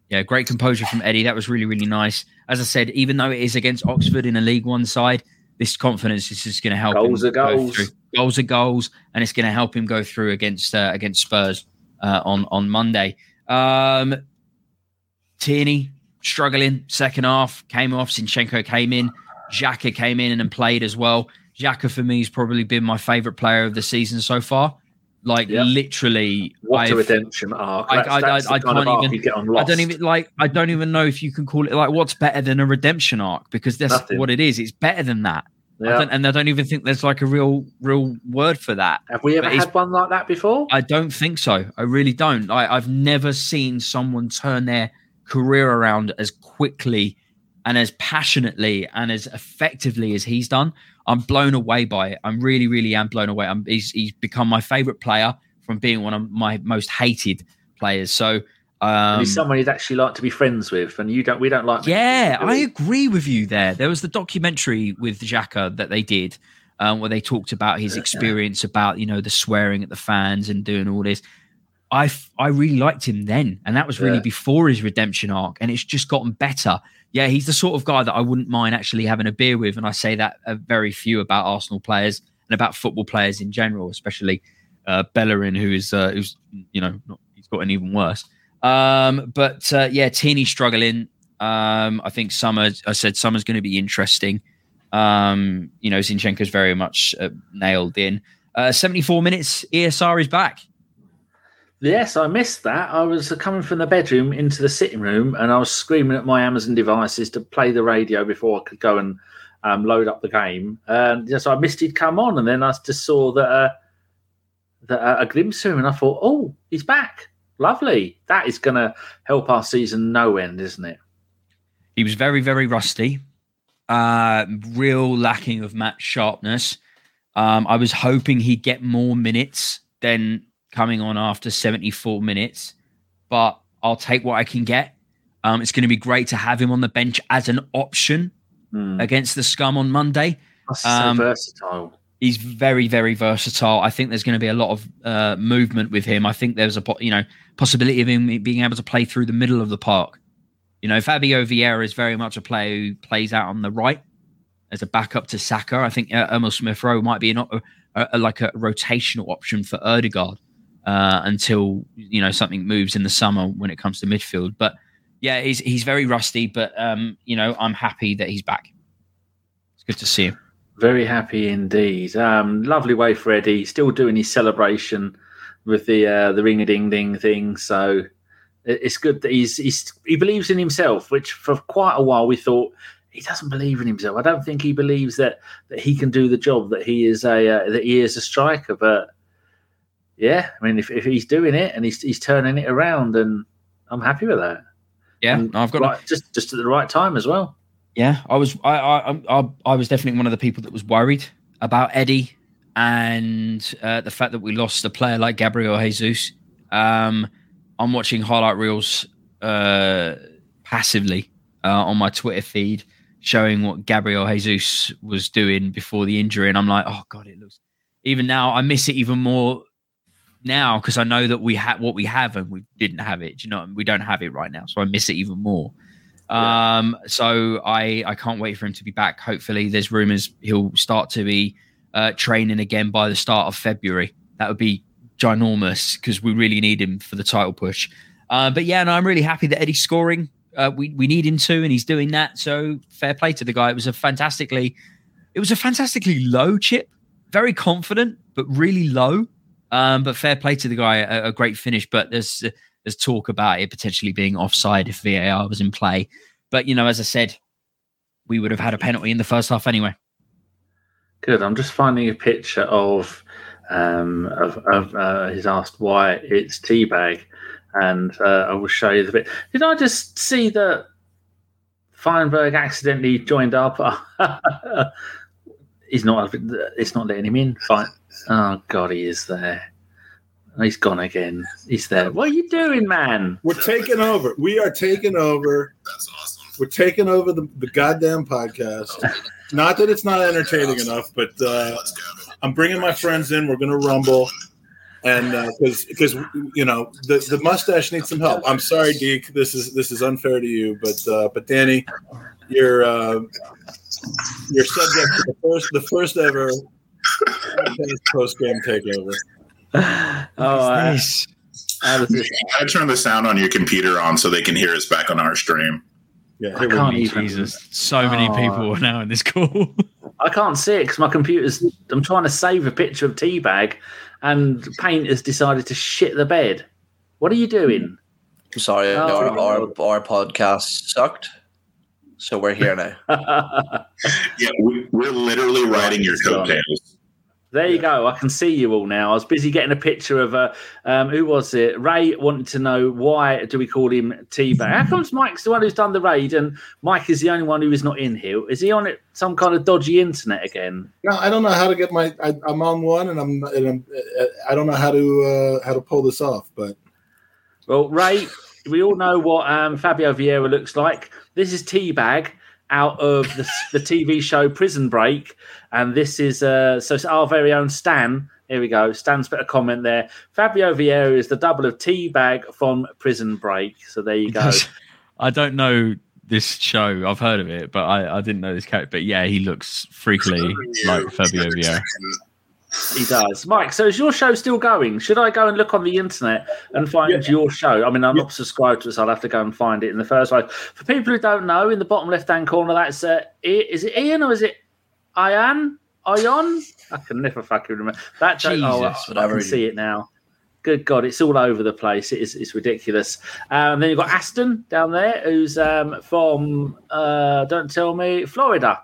yeah great composure from eddie that was really really nice as i said even though it is against oxford in a league one side this confidence is just going to help goals him are goals. through. goals are goals and it's going to help him go through against uh, against spurs uh, on on Monday. Um, Tierney, struggling second half. Came off. Zinchenko came in. Xhaka came in and played as well. Xhaka for me has probably been my favourite player of the season so far. Like Yep. literally, What a I've- redemption arc. I- That's, I- that's I- I of can't even- get on I don't even like. I don't even know if you can call it like what's better than a redemption arc because that's Nothing. what it is. It's better than that. Yeah. don't, and I don't even think there's like a real, real word for that. Have we ever but had one like that before? I don't think so. I really don't. I, I've never seen someone turn their career around as quickly and as passionately and as effectively as he's done. I'm blown away by it. I'm really, really am blown away. I'm, he's, he's become my favorite player from being one of my most hated players. So, um, he's someone you'd actually like to be friends with, and you don't. We don't like. yeah, I agree with you there. There was the documentary with Xhaka that they did, um, where they talked about his experience about you know the swearing at the fans and doing all this. I I really liked him then, and that was really Yeah. before his redemption arc, and it's just gotten better. Yeah, he's the sort of guy that I wouldn't mind actually having a beer with, and I say that uh, very few about Arsenal players and about football players in general, especially uh, Bellerin, who is uh, who's you know not, he's gotten even worse. Um, but uh, yeah, Tierney struggling. Um, I think Summer. I said Summer's going to be interesting. Um, you know, Zinchenko's very much uh, nailed in. Uh, 74 minutes. ESR is back. Yes, I missed that. I was coming from the bedroom into the sitting room, and I was screaming at my Amazon devices to play the radio before I could go and um, load up the game. And yes, I missed he'd come on, and then I just saw that, uh, that uh, a glimpse of him, and I thought, "Oh, he's back! Lovely! That is going to help our season no end, isn't it?" He was very, very rusty. Uh, real lacking of match sharpness. Um, I was hoping he'd get more minutes than coming on after 74 minutes, but I'll take what I can get. Um, it's going to be great to have him on the bench as an option Hmm. against the scum on Monday. Um, so versatile. he's very very versatile i think there's going to be a lot of uh, movement with him i think there's a you know possibility of him being able to play through the middle of the park you know fabio vieira is very much a player who plays out on the right as a backup to Saka. i think uh, emile smith rowe might be an, a, a, like a rotational option for Odegaard uh, until you know something moves in the summer when it comes to midfield but yeah he's he's very rusty but um you know i'm happy that he's back it's good to see him Very happy indeed. Um, lovely way for Eddie. Still doing his celebration with the uh, the ring a ding ding thing. So it's good that he's he's he believes in himself, which for quite a while we thought he doesn't believe in himself. I don't think he believes that that he can do the job that he is a uh, that he is a striker. But yeah, I mean, if, if he's doing it and he's he's turning it around, and I'm happy with that. yeah And i've got right, just just at the right time as well. Yeah, I was I, I I I was definitely one of the people that was worried about Eddie and uh, the fact that we lost a player like Gabriel Jesus. Um, I'm watching highlight reels uh, passively uh, on my Twitter feed, showing what Gabriel Jesus was doing before the injury, and I'm like, oh god, it looks. Even now, I miss it even more now because I know that we had what we have and we didn't have it. Do You know, we don't have it right now, so I miss it even more. Um, so I I can't wait for him to be back. Hopefully, there's rumors he'll start to be uh, training again by the start of February. That would be ginormous because we really need him for the title push. Uh, but yeah, no, I'm really happy that Eddie's scoring. Uh, we we need him to, and he's doing that. So fair play to the guy. It was a fantastically, it was a fantastically low chip, very confident, but really low. Um, but fair play to the guy, a, a great finish. But there's there's talk about it potentially being offside if VAR was in play. But you know, as I said, we would have had a penalty in the first half anyway. Good. I'm just finding a picture of um, of, of uh, he's asked why it's teabag, and uh, I will show you the bit. Did I just see that Feinberg accidentally joined up? [LAUGHS] he's not. It's not letting him in. Fine. Oh God, he is there. He's gone again. He's there. What are you doing, man? We're taking over. We are taking over. That's awesome. We're taking over the, the goddamn podcast. Not that it's not entertaining enough, but uh, Let's go. I'm bringing my friends in. We're going to rumble, and because because you know the, the mustache needs some help. I'm sorry, Deac. This is this is unfair to you, but uh, but Danny, you're uh, you're subject to the first the first ever post game takeover. [LAUGHS] Oh, how does? I turn the sound on your computer on so they can hear us back on our stream. Yeah, I can't even. Jesus, so many Oh. people are now in this call. I can't see it because my computer's. I'm trying to save a picture of Teabag, and Paint has decided to shit the bed. What are you doing? I'm sorry, Oh, our, our, our podcast sucked. So we're here now. [LAUGHS] Yeah, we, we're literally riding your coattails. There you go. I can see you all now. I was busy getting a picture of uh, um, who was it? Ray wanted to know why do we call him Teabag? How [LAUGHS] comes Mike's the one who's done the raid and Mike is the only one who is not in here? Is he on it some kind of dodgy internet again? No, I don't know how to get my. I, I'm on one, and I'm. And I'm I don't know how to uh, how to pull this off, but Well, Ray, we all know what um, Fabio Vieira looks like. This is Teabag out of the, the TV show Prison Break, and this is uh, so it's our very own Stan. Here we go. Stan's put a comment there. Fabio Vieira is the double of Teabag from Prison Break. So there you go. I don't know this show. I've heard of it, but I, I didn't know this character. But yeah, he looks freakily like Fabio Vieira. He does. Mike, so is your show still going? Should I go and look on the internet and find your show? I mean, I'm not subscribed to it, so I'll have to go and find it in the first place. For people who don't know, in the bottom left hand corner, that's uh, I- is it Ian or is it Ian? Ion? I can never fucking remember. That joke, oh, I- Jesus, I, can you- see it now. Good God, it's all over the place. It is, it's ridiculous. Um, then you've got Aston down there, who's um, from, uh, don't tell me, Florida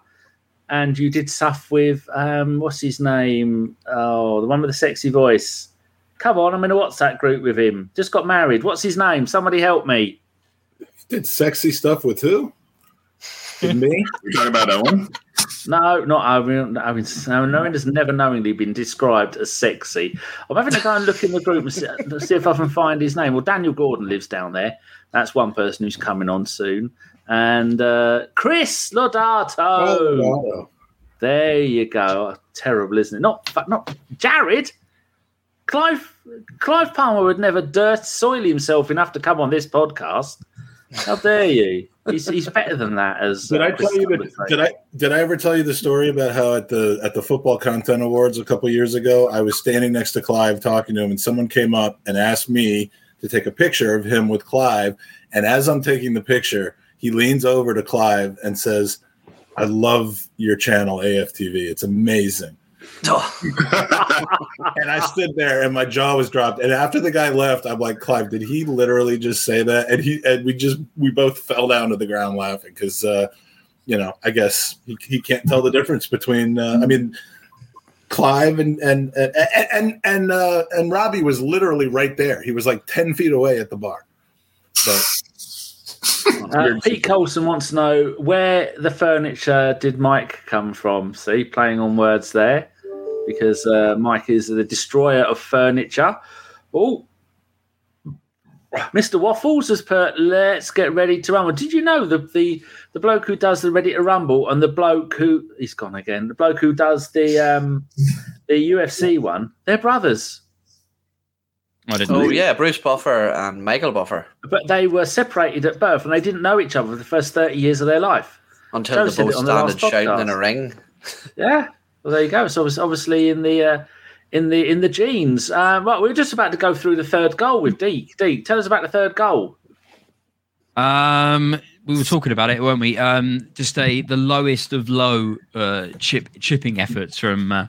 and you did stuff with um, what's his name? Oh, the one with the sexy voice. Come on, I'm in a WhatsApp group with him. Just got married. What's his name? Somebody help me. did sexy stuff with who? With me? [LAUGHS] You're talking about Owen? No, not Owen. Owen, Owen has never knowingly been described as sexy. I'm having to go and look in the group and see, see if I can find his name. Well, Daniel Gordon lives down there. That's one person who's coming on soon. And uh, Chris Lodato. Oh, There you go. Terrible, isn't it? Not not Jared. Clive Clive Palmer would never dirt soil himself enough to come on this podcast. How dare you? He's, he's better than that. As Did uh, I tell you Chris that? would say. Did I did I ever tell you the story about how at the at the football content awards a couple years ago, I was standing next to Clive talking to him, and someone came up and asked me to take a picture of him with Clive. And as I'm taking the picture, he leans over to Clive and says, "I love your channel, AFTV. It's amazing." [LAUGHS] And I stood there and my jaw was dropped. And after the guy left, I'm like, Clive, did he literally just say that? And he and we just we both fell down to the ground laughing because uh, you know, I guess he, he can't tell the difference between uh, I mean Clive and and and and and, uh, and Robbie was literally right there. He was like 10 feet away at the bar. But Uh, Pete Colson wants to know where the furniture did Mike come from? See, playing on words there, because uh, Mike is the destroyer of furniture. Oh, Mr. Waffles has put, "Let's get ready to rumble." Did you know the the the bloke who does the Ready to Rumble and the bloke who he's gone again? The bloke who does the um the UFC one, they're brothers. I didn't Oh know. yeah, Bruce Buffer and Michael Buffer But they were separated at birth and they didn't know each other for the first 30 years of their life. until Joe they both on the started shouting in a ring. [LAUGHS] Yeah. Well, there you go. So it's obviously in the uh, in the in the genes. Uh, right, we're just about to go through the third goal with Deac. Deac, tell us about the third goal. Um, we were talking about it, weren't we? Um, just a the lowest of low uh, chip chipping efforts from uh,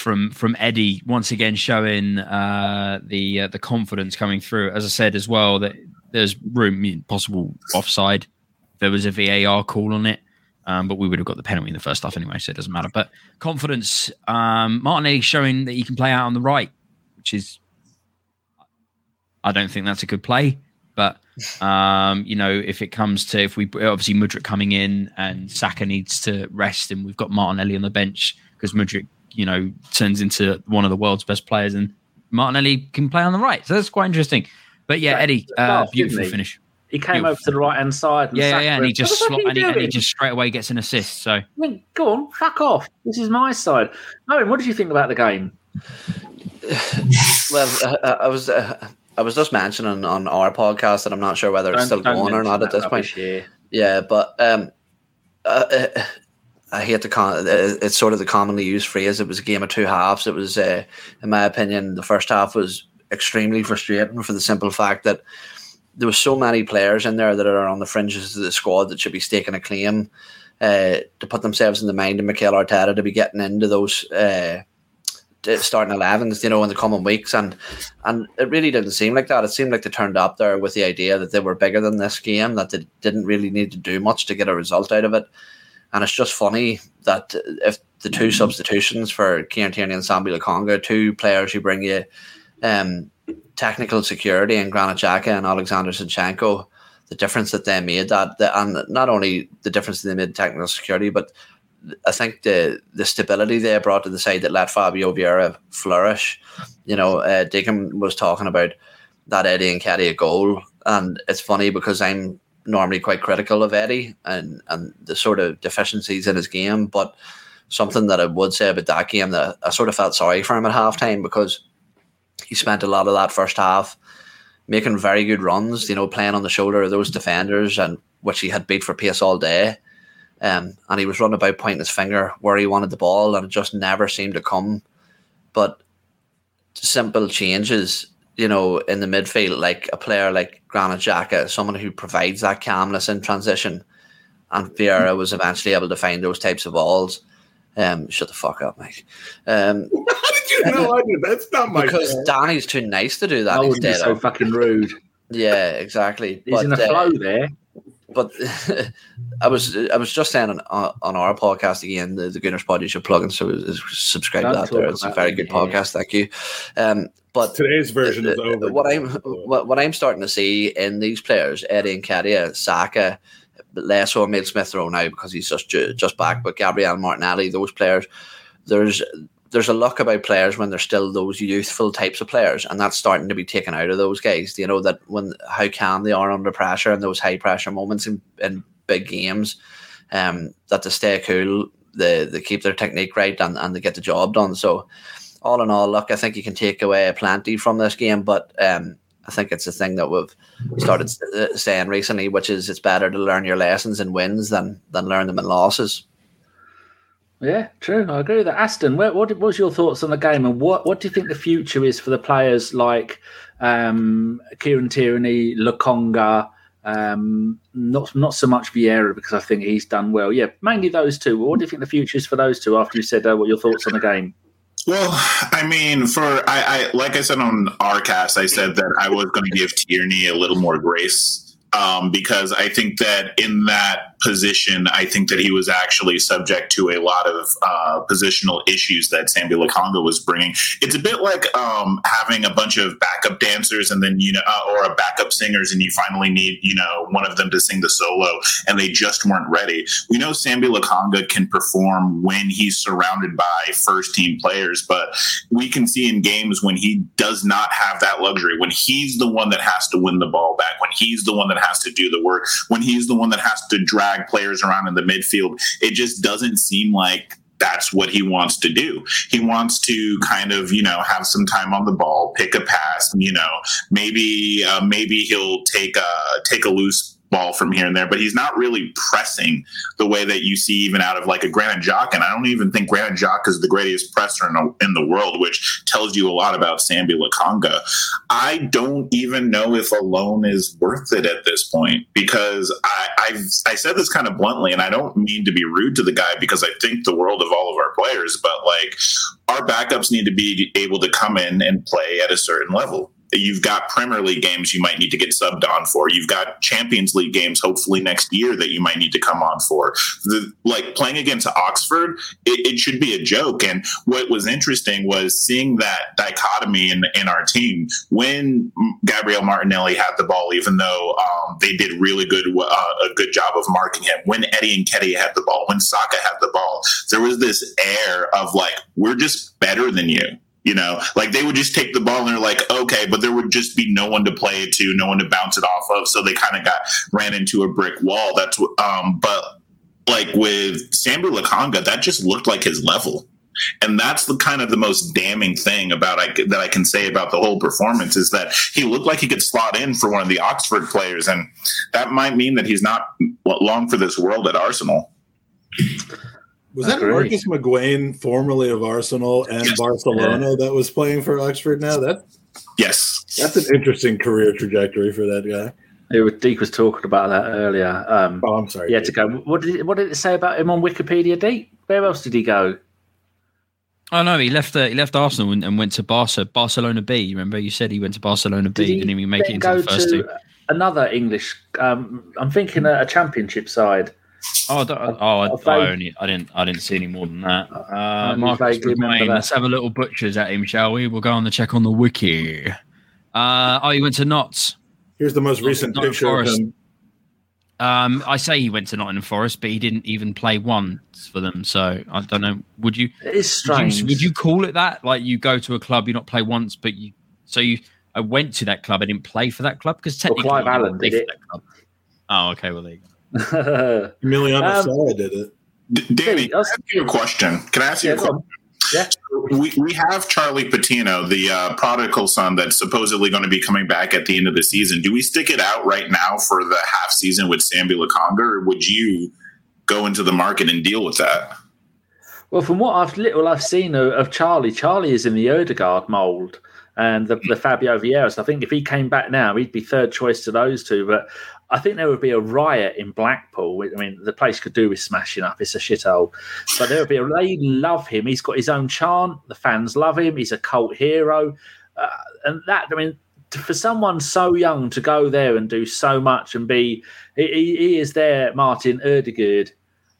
from from Eddie once again showing uh, the uh, the confidence coming through. As I said as well, that there's room possible offside. There was a VAR call on it, um, but we would have got the penalty in the first half anyway, so it doesn't matter. But confidence, um, Martinelli showing that he can play out on the right, which is I don't think that's a good play, but um, you know, if it comes to if we obviously Mudryk coming in and Saka needs to rest, and we've got Martinelli on the bench because Mudryk, you know, turns into one of the world's best players, and Martinelli can play on the right, so that's quite interesting. But yeah, Eddie, uh, beautiful finish. He came Beautiful. over to the right hand side. And Yeah, yeah, yeah, and he just What slot, and, he, and he just straight away gets an assist. So I mean, go on, fuck off. This is my side. Eoin, what did you think about the game? [SIGHS] Well, uh, I was uh, I was just mentioning on our podcast that I'm not sure whether it's still Don't- don't going or not at this point. rubbish Yeah, but um, uh, uh, I hate the con. It's sort of the commonly used phrase. It was a game of two halves. It was, uh, in my opinion, the first half was extremely frustrating for the simple fact that there were so many players in there that are on the fringes of the squad that should be staking a claim uh, to put themselves in the mind of Mikel Arteta to be getting into those uh, starting 11s, you know, in the coming weeks. And and it really didn't seem like that. It seemed like they turned up there with the idea that they were bigger than this game, that they didn't really need to do much to get a result out of it. And it's just funny that if the two substitutions for Kieran Tierney and Sambi Lokonga, two players who bring you um, technical security and Granit Xhaka and Alexander Zinchenko, the difference that they made that, the, and not only the difference they made technical security, but I think the the stability they brought to the side that let Fabio Vieira flourish. You know, uh, Deacon was talking about that Eddie Nketiah goal, and it's funny because I'm normally quite critical of Eddie and and the sort of deficiencies in his game, but something that I would say about that game that I sort of felt sorry for him at halftime because he spent a lot of that first half making very good runs, you know, playing on the shoulder of those defenders and which he had beat for pace all day. Um, and he was running about pointing his finger where he wanted the ball, and it just never seemed to come. But simple changes, you know, in the midfield, like a player like Granit Xhaka, someone who provides that calmness in transition, and Vieira was eventually able to find those types of balls. Um, shut the fuck up, Mike. Um, [LAUGHS] How did you know I did? That's not my because fault. Danny's too nice to do that I would be so fucking rude. Yeah, exactly. He's in a But, uh, flow there. but [LAUGHS] I was I was just saying on, on our podcast again, the, the Gunners Pod you should plug in, so subscribe Don't to that. There, it's a very good podcast. Thank you. Um, but Today's version is uh, over. What I'm what, what I'm starting to see in these players, Eddie Nketiah, Saka, less so Emile Smith Rowe now because he's just just back, but Gabriel Martinelli, those players, there's there's a look about players when they're still those youthful types of players, and that's starting to be taken out of those guys. You know that when how calm they are under pressure and those high pressure moments in, in big games, um, that they stay cool, they they keep their technique right, and, and they get the job done. So, all in all, look, I think you can take away plenty from this game, but um, I think it's a thing that we've started uh, saying recently, which is it's better to learn your lessons in wins than than learn them in losses. Yeah, true. I agree with that. Aston, what, what, was your thoughts on the game, and what, what do you think the future is for the players like um, Kieran Tierney, Lokonga, um, not not so much Vieira because I think he's done well. Yeah, mainly those two. What do you think the future is for those two? After you said uh, what your thoughts on the game? Well, I mean, for I, I like I said on our cast, I said that I was going to give Tierney a little more grace um, because I think that in that position, I think that he was actually subject to a lot of uh, positional issues that Sambi Lokonga was bringing. It's a bit like um, having a bunch of backup dancers and then you know, uh, or a backup singers, and you finally need you know one of them to sing the solo, and they just weren't ready. We know Sambi Lokonga can perform when he's surrounded by first team players, but we can see in games when he does not have that luxury, when he's the one that has to win the ball back, when he's the one that has to do the work, when he's the one that has to drag players around in the midfield, it just doesn't seem like that's what he wants to do. He wants to kind of, you know, have some time on the ball, pick a pass, you know, maybe uh, maybe he'll take a take a loose ball from here and there, but he's not really pressing the way that you see even out of like a Granit Xhaka. And I don't even think Granit Xhaka is the greatest presser in the, in the world, which tells you a lot about Sambi Lokonga. I don't even know if a loan is worth it at this point because I, I've I said this kind of bluntly, and I don't mean to be rude to the guy because I think the world of all of our players, but like our backups need to be able to come in and play at a certain level. You've got Premier League games you might need to get subbed on for. You've got Champions League games hopefully next year that you might need to come on for. The, like playing against Oxford, it, it should be a joke. And what was interesting was seeing that dichotomy in, in our team when Gabriel Martinelli had the ball, even though um, they did really good uh, a good job of marking him. When Eddie Nketiah had the ball, when Saka had the ball, there was this air of like we're just better than you. You know, like they would just take the ball and they're like, okay, but there would just be no one to play it to, no one to bounce it off of. So they kind of got ran into a brick wall. That's what, um, but like with Sambi Lokonga, that just looked like his level. And that's the kind of the most damning thing about I, that I can say about the whole performance is that he looked like he could slot in for one of the Oxford players, and that might mean that he's not long for this world at Arsenal. Was that Agreed. Marcus McGuane, formerly of Arsenal and Yes. Barcelona, that was playing for Oxford now? That Yes, that's an interesting career trajectory for that guy. It was, Deac was talking about that earlier. Um, Oh, I'm sorry. he had to go. What did it, what did it say about him on Wikipedia, Deac? Where else did he go? Oh no, he left. Uh, he left Arsenal and, and went to Barca, Barcelona B. Remember, you said he went to Barcelona B. Did didn't even make it into go the first to two. Another English. Um, I'm thinking a, a championship side. Oh, I don't- oh, I, I I, only, I didn't. I didn't see any more than that. Uh, Marcus vaguely that. Let's have a little butchers at him, shall we? We'll go on the check on the wiki. Uh, oh, he went to Notts. Here's the most recent Nottingham picture of him. Um, I say he went to Nottingham Forest, but he didn't even play once for them. So I don't know. Would you? It is Would strange. you, would you call it that? Like you go to a club, you not play once, but you. So you. I went to that club. I didn't play for that club because technically Clive you Allen did it. club. Oh, okay. Well, there you go. [LAUGHS] Emiliano Um, Sala did it. D- Danny, Hey, can I ask you a question? Can I ask you Yeah, a question? on. Yeah. We, we have Charlie Patino, the uh, prodigal son that's supposedly going to be coming back at the end of the season. Do we stick it out right now for the half season with Sambi Lokonga, or would you go into the market and deal with that? Well, from what I've little I've seen of, of Charlie, Charlie is in the Odegaard mould and the, the Fabio Vieira. I think if he came back now, he'd be third choice to those two. But I think there would be a riot in Blackpool. I mean, the place could do with smashing up. It's a shithole. But there would be a, they love him. He's got his own chant. The fans love him. He's a cult hero. Uh, and that, I mean, for someone so young to go there and do so much and be, he, he is there, Martin Odegaard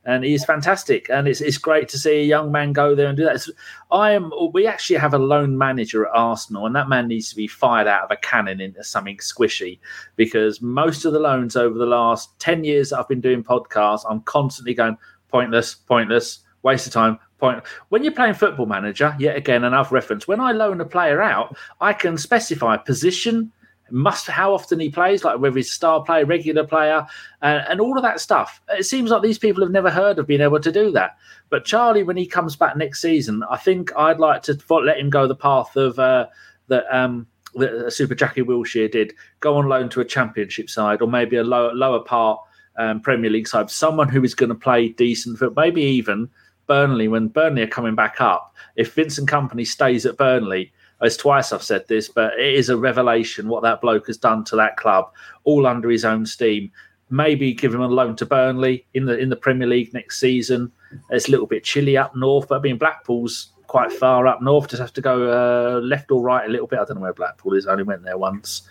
and he's fantastic. And it's it's great to see a young man go there and do that. It's, I am. We actually have a lone manager at Arsenal, and that man needs to be fired out of a cannon into something squishy because most of the loans over the last ten years I've been doing podcasts, I'm constantly going pointless, pointless, waste of time. Point. When you're playing Football Manager, yet again another reference. When I loan a player out, I can specify position, must how often he plays, like whether he's a star player, regular player, and, all of that stuff. It seems like these people have never heard of being able to do that. But Charlie, when he comes back next season, I think I'd like to let him go the path of uh, that um, that Super Jackie Wilshere did. Go on loan to a Championship side, or maybe a lower lower part um, Premier League side. Someone who is going to play decent, for maybe even Burnley when Burnley are coming back up. If Vincent Kompany stays at Burnley, it's twice I've said this, but it is a revelation what that bloke has done to that club, all under his own steam. Maybe give him a loan to Burnley in the in the Premier League next season. It's a little bit chilly up north, but I mean Blackpool's quite far up north. Just have to go uh, left or right a little bit. I don't know where Blackpool is. I only went there once.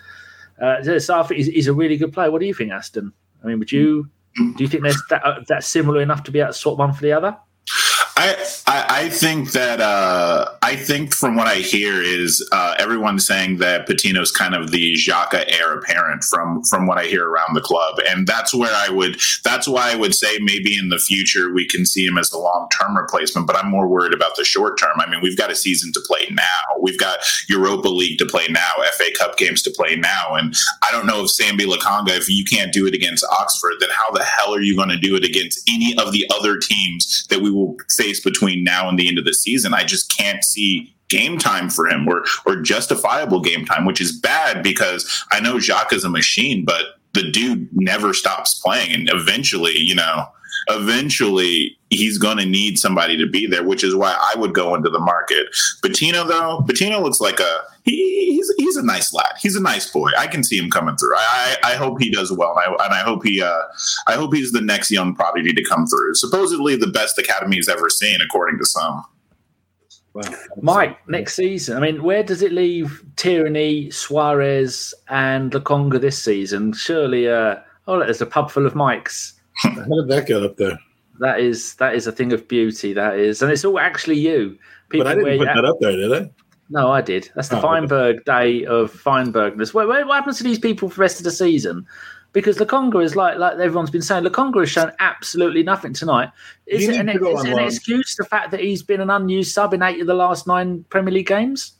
Uh, so I think he's, he's a really good player. What do you think, Aston? I mean, would you do you think there's that, uh, that's similar enough to be able to swap one for the other? I, I think that uh, I think from what I hear is uh, everyone's saying that Patino's kind of the Xhaka heir apparent from from what I hear around the club, and that's where I would that's why I would say maybe in the future we can see him as a long term replacement. But I'm more worried about the short term. I mean, we've got a season to play now, we've got Europa League to play now, FA Cup games to play now, and I don't know if Sambi Lokonga, if you can't do it against Oxford, then how the hell are you going to do it against any of the other teams that we will face between now and the end of the season? I just can't see game time for him or or justifiable game time, which is bad because I know Xhaka is a machine, but the dude never stops playing, and eventually, you know, eventually he's going to need somebody to be there, which is why I would go into the market. Patino, though, Patino looks like a he, he's he's a nice lad. He's a nice boy. I can see him coming through. I I, I hope he does well, and I, and I hope he uh I hope he's the next young prodigy to come through. Supposedly the best academy's ever seen, according to some. Wow. Mike, next season. I mean, where does it leave Tierney, Suarez, and Lokonga this season? Surely, uh, oh, look, there's a pub full of Mikes. How did that get up there? That is that is a thing of beauty. That is, and it's all actually you. But I didn't put that up there, did I? No, I did. That's the Oh, okay. Feinberg day of Feinbergness. What, what happens to these people for the rest of the season? Because Lokonga is like like everyone's been saying. Lokonga has shown absolutely nothing tonight. Is it an, needs to go is it an excuse the fact that he's been an unused sub in eight of the last nine Premier League games?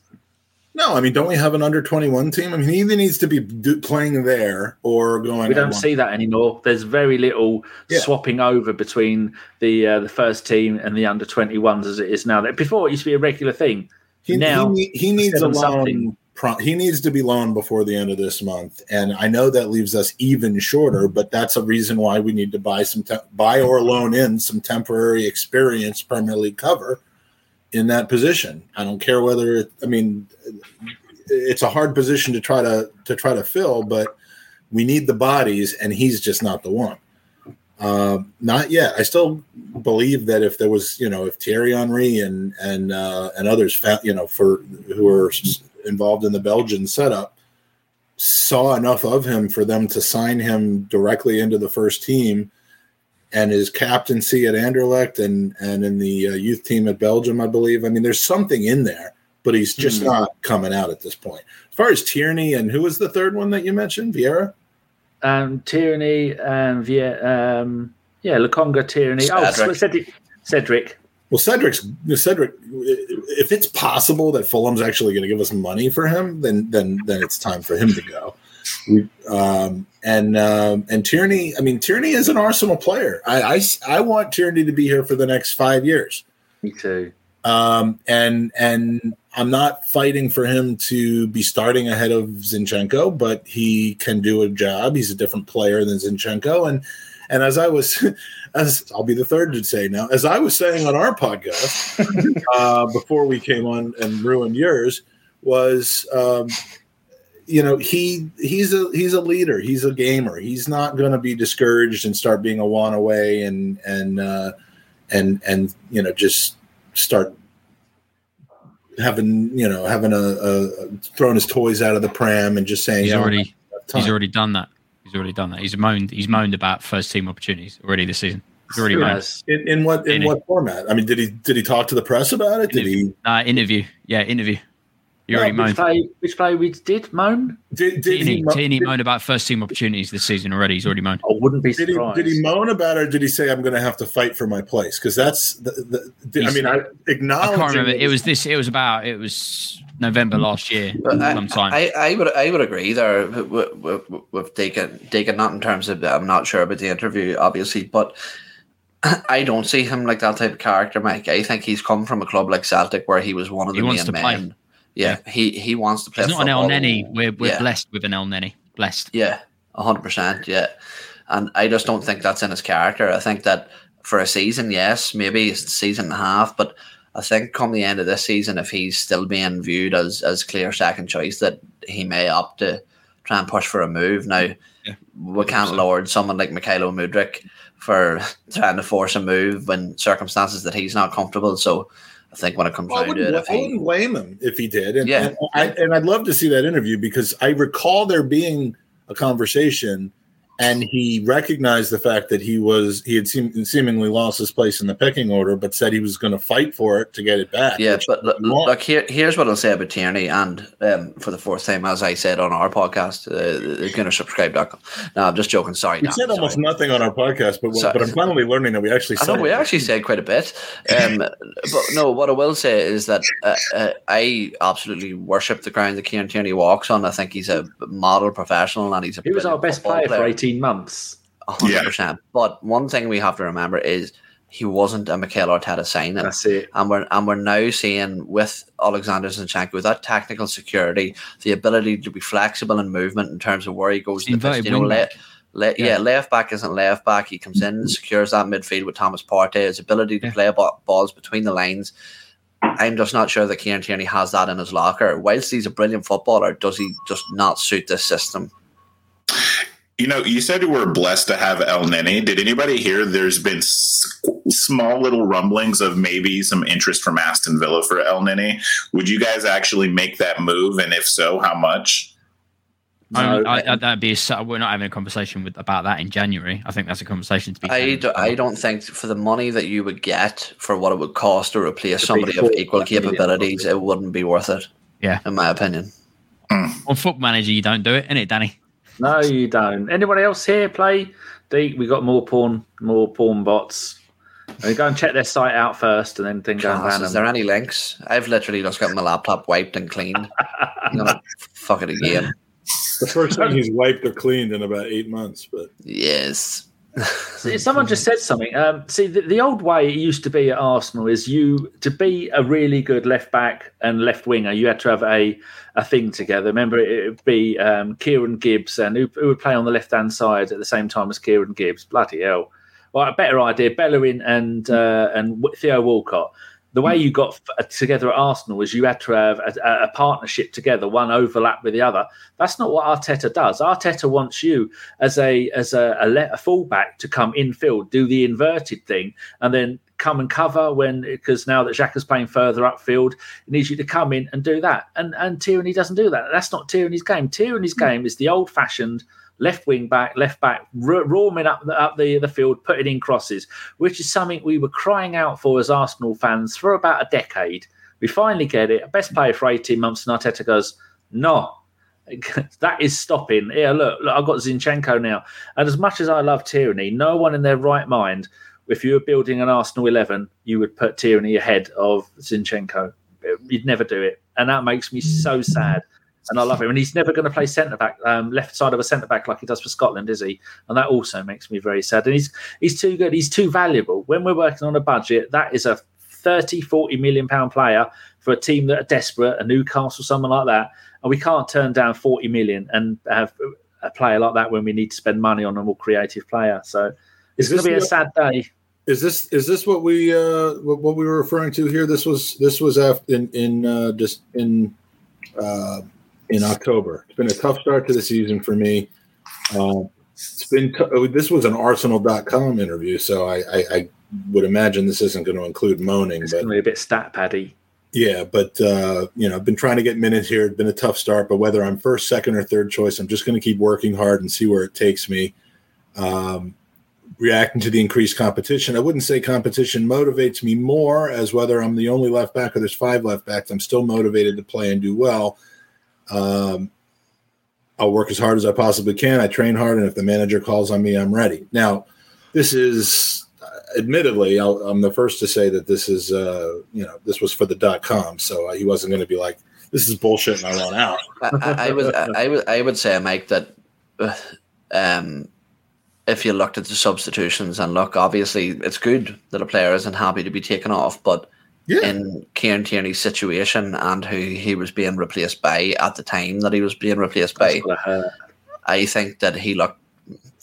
No, I mean, don't we have an under 21 team? I mean, he either needs to be do, playing there or going. We don't see that anymore. There's very little Yeah. swapping over between the uh, the first team and the under 21s as it is now. Before it used to be a regular thing. He, now, he, he needs a loan. Pro, he needs to be loaned before the end of this month, and I know that leaves us even shorter. But that's a reason why we need to buy some te- buy or loan in some temporary experience Premier League cover in that position. I don't care whether it, I mean it's a hard position to try to to try to fill, but We need the bodies, and he's just not the one. Uh, not yet. I still believe that if there was, you know, if Thierry Henry and and uh, and others, found, you know, for who are involved in the Belgian setup, saw enough of him for them to sign him directly into the first team, and his captaincy at Anderlecht and and in the uh, youth team at Belgium, I believe. I mean, there's something in there, but he's just mm-hmm. not coming out at this point. As far as Tierney and who was the third one that you mentioned, Vieira um, Tierney, um, via um, yeah, Lokonga, Tierney. Oh, Cedric. Oh, Cedric. Cedric. Well, Cedric's Cedric. If it's possible that Fulham's actually going to give us money for him, then then then it's time for him to go. We, um, and um, and Tierney. I mean, Tierney is an Arsenal player. I, I I want Tierney to be here for the next five years. Me too. Um, and and I'm not fighting for him to be starting ahead of Zinchenko, but he can do a job. He's a different player than Zinchenko, and and as I was, [LAUGHS] as I'll be the third to say now, as I was saying on our podcast [LAUGHS] uh, before we came on and ruined yours, was um, you know he he's a he's a leader, he's a gamer. He's not going to be discouraged and start being a one away and and uh, and and you know just start having you know having a, a throwing his toys out of the pram and just saying he's already he's already done that. He's already done that. He's moaned he's moaned about first team opportunities already this season. He's already moaned. In, in what in, in what format? I mean, did he did he talk to the press about it? Did interview. he uh, interview? Yeah, interview. You already which Play, which player we did moan? Did, did Tierney, he, mo- Tierney moaned about first team opportunities this season already. He's already moaned. I wouldn't be surprised. Did he, did he moan about it or did he say, I'm going to have to fight for my place? Because that's, the, the, I mean, I acknowledge. I can't remember. It was this, it was about, it was November last year, uh, sometime. I, I, would I would agree there with, with, with Deacon, Deacon, not in terms of, I'm not sure about the interview, obviously, but [CLEARS THROAT] I don't see him like that type of character, Mike. I think he's come from a club like Celtic where he was one of the main men. Play. Yeah, he he wants to play. He's not an Elneny. We're we're yeah. blessed with an Elneny. Blessed. Yeah, hundred percent. Yeah, and I just don't think that's in his character. I think that for a season, yes, maybe it's a season and a half, but I think come the end of this season, if he's still being viewed as as clear second choice, that he may opt to try and push for a move. Now yeah, we can't lord someone like Mykhailo Mudryk for [LAUGHS] trying to force a move when circumstances that he's not comfortable. So I think when it comes well, down to it, I wouldn't blame him if he did. And, yeah, and, I, and I'd love to see that interview because I recall there being a conversation and he recognized the fact that he was he had seem, seemingly lost his place in the pecking order, but said he was going to fight for it to get it back. Yeah, but look, look, here, here's what I'll say about Tierney, and um, for the fourth time, as I said on our podcast, uh, GoonerSubscribe.com. No, I'm just joking. Sorry, we no, said almost sorry. nothing on our podcast, but but I'm finally learning that we actually. I know we actually said quite a bit. Um, but no, what I will say is that uh, uh, I absolutely worship the ground that Kieran Tierney walks on. I think he's a model professional, and he's a. He was our best player, player for 18 18 months. 100%. Yeah. But one thing we have to remember is he wasn't a Mikel Arteta signing. That's it. And we're, and we're now seeing with Alexander Zinchenko, with that technical security, the ability to be flexible in movement in terms of where he goes. In the pitch, you know, le- le- yeah. yeah. left back isn't left back. He comes in, and secures that midfield with Thomas Partey, his ability to yeah. play balls between the lines. I'm just not sure that Kieran Tierney has that in his locker. Whilst he's a brilliant footballer, does he just not suit this system? You know, you said you were blessed to have Elneny. Did anybody hear there's been s- small little rumblings of maybe some interest from Aston Villa for Elneny? Would you guys actually make that move? And if so, how much? No, I, I, that'd be a, we're not having a conversation with, about that in January. I think that's a conversation to be. I, do, I don't think for the money that you would get for what it would cost to replace somebody of equal capabilities, it wouldn't be worth it. Yeah, in my opinion. Mm. On Foot Manager, you don't do it, innit, Danny? No, you don't. Anyone else here play? Deep, we got more porn, more porn bots. And go and check their site out first, and then, then go and ban Is there any links? I've literally just got my laptop wiped and cleaned. [LAUGHS] I'm fuck it again. The first time he's wiped or cleaned in about eight months, but yes. [LAUGHS] see, someone just said something. Um, see, the, the, old way it used to be at Arsenal is you to be a really good left back and left winger, you had to have a a thing together. Remember, it would be um, Kieran Gibbs and who, who, would play on the left hand side at the same time as Kieran Gibbs. Bloody hell! Well, a better idea: Bellerin and uh, and Theo Walcott. The way you got f- together at Arsenal was you had to have a, a partnership together, one overlap with the other. That's not what Arteta does. Arteta wants you as a as a, a, a fullback to come infield, do the inverted thing, and then come and cover when because now that Xhaka's playing further upfield, he needs you to come in and do that. And and Tierney doesn't do that. That's not Tierney's game. Tierney's hmm. game is the old fashioned left wing back, left back, r- roaming up the, up the, the field, putting in crosses, which is something we were crying out for as Arsenal fans for about a decade. We finally get it. Best player for 18 months, and Arteta goes, no, [LAUGHS] that is stopping. Yeah, look, look, I've got Zinchenko now. And as much as I love Tierney, no one in their right mind, if you were building an Arsenal 11, you would put Tierney ahead of Zinchenko. You'd never do it. And that makes me so sad and I love him. And he's never going to play centre back, um, left side of a centre back like he does for Scotland, is he? And that also makes me very sad. And he's he's too good. He's too valuable. When we're working on a budget, that is a 30, 40 million pound player for a team that are desperate, a Newcastle, someone like that. And we can't turn down 40 million and have a player like that when we need to spend money on a more creative player. So it's going to be a sad day. Is this is this what we uh what, we were referring to here? This was this was after in in uh, just in uh, in October. It's been a tough start to the season for me. Uh, it's been t- oh, this was an Arsenal.com interview, so I, I, I would imagine this isn't going to include moaning. It's but going to be a bit stat paddy. Yeah, but uh, you know, I've been trying to get minutes here. It's been a tough start, but whether I'm first, second, or third choice, I'm just going to keep working hard and see where it takes me. Um, reacting to the increased competition, I wouldn't say competition motivates me more as whether I'm the only left back or there's five left backs. I'm still motivated to play and do well. Um, I'll work as hard as I possibly can. I train hard, and if the manager calls on me, I'm ready. Now, this is admittedly, i am the first to say that this is, uh, you know, this was for the dot com, so he wasn't going to be like, "This is bullshit," and I want out. I, I, would, I would, I would say, Mike, that uh, um, if you looked at the substitutions and look, obviously, it's good that a player isn't happy to be taken off, but yeah. in Kieran Tierney's situation and who he was being replaced by at the time that he was being replaced by, I think that he looked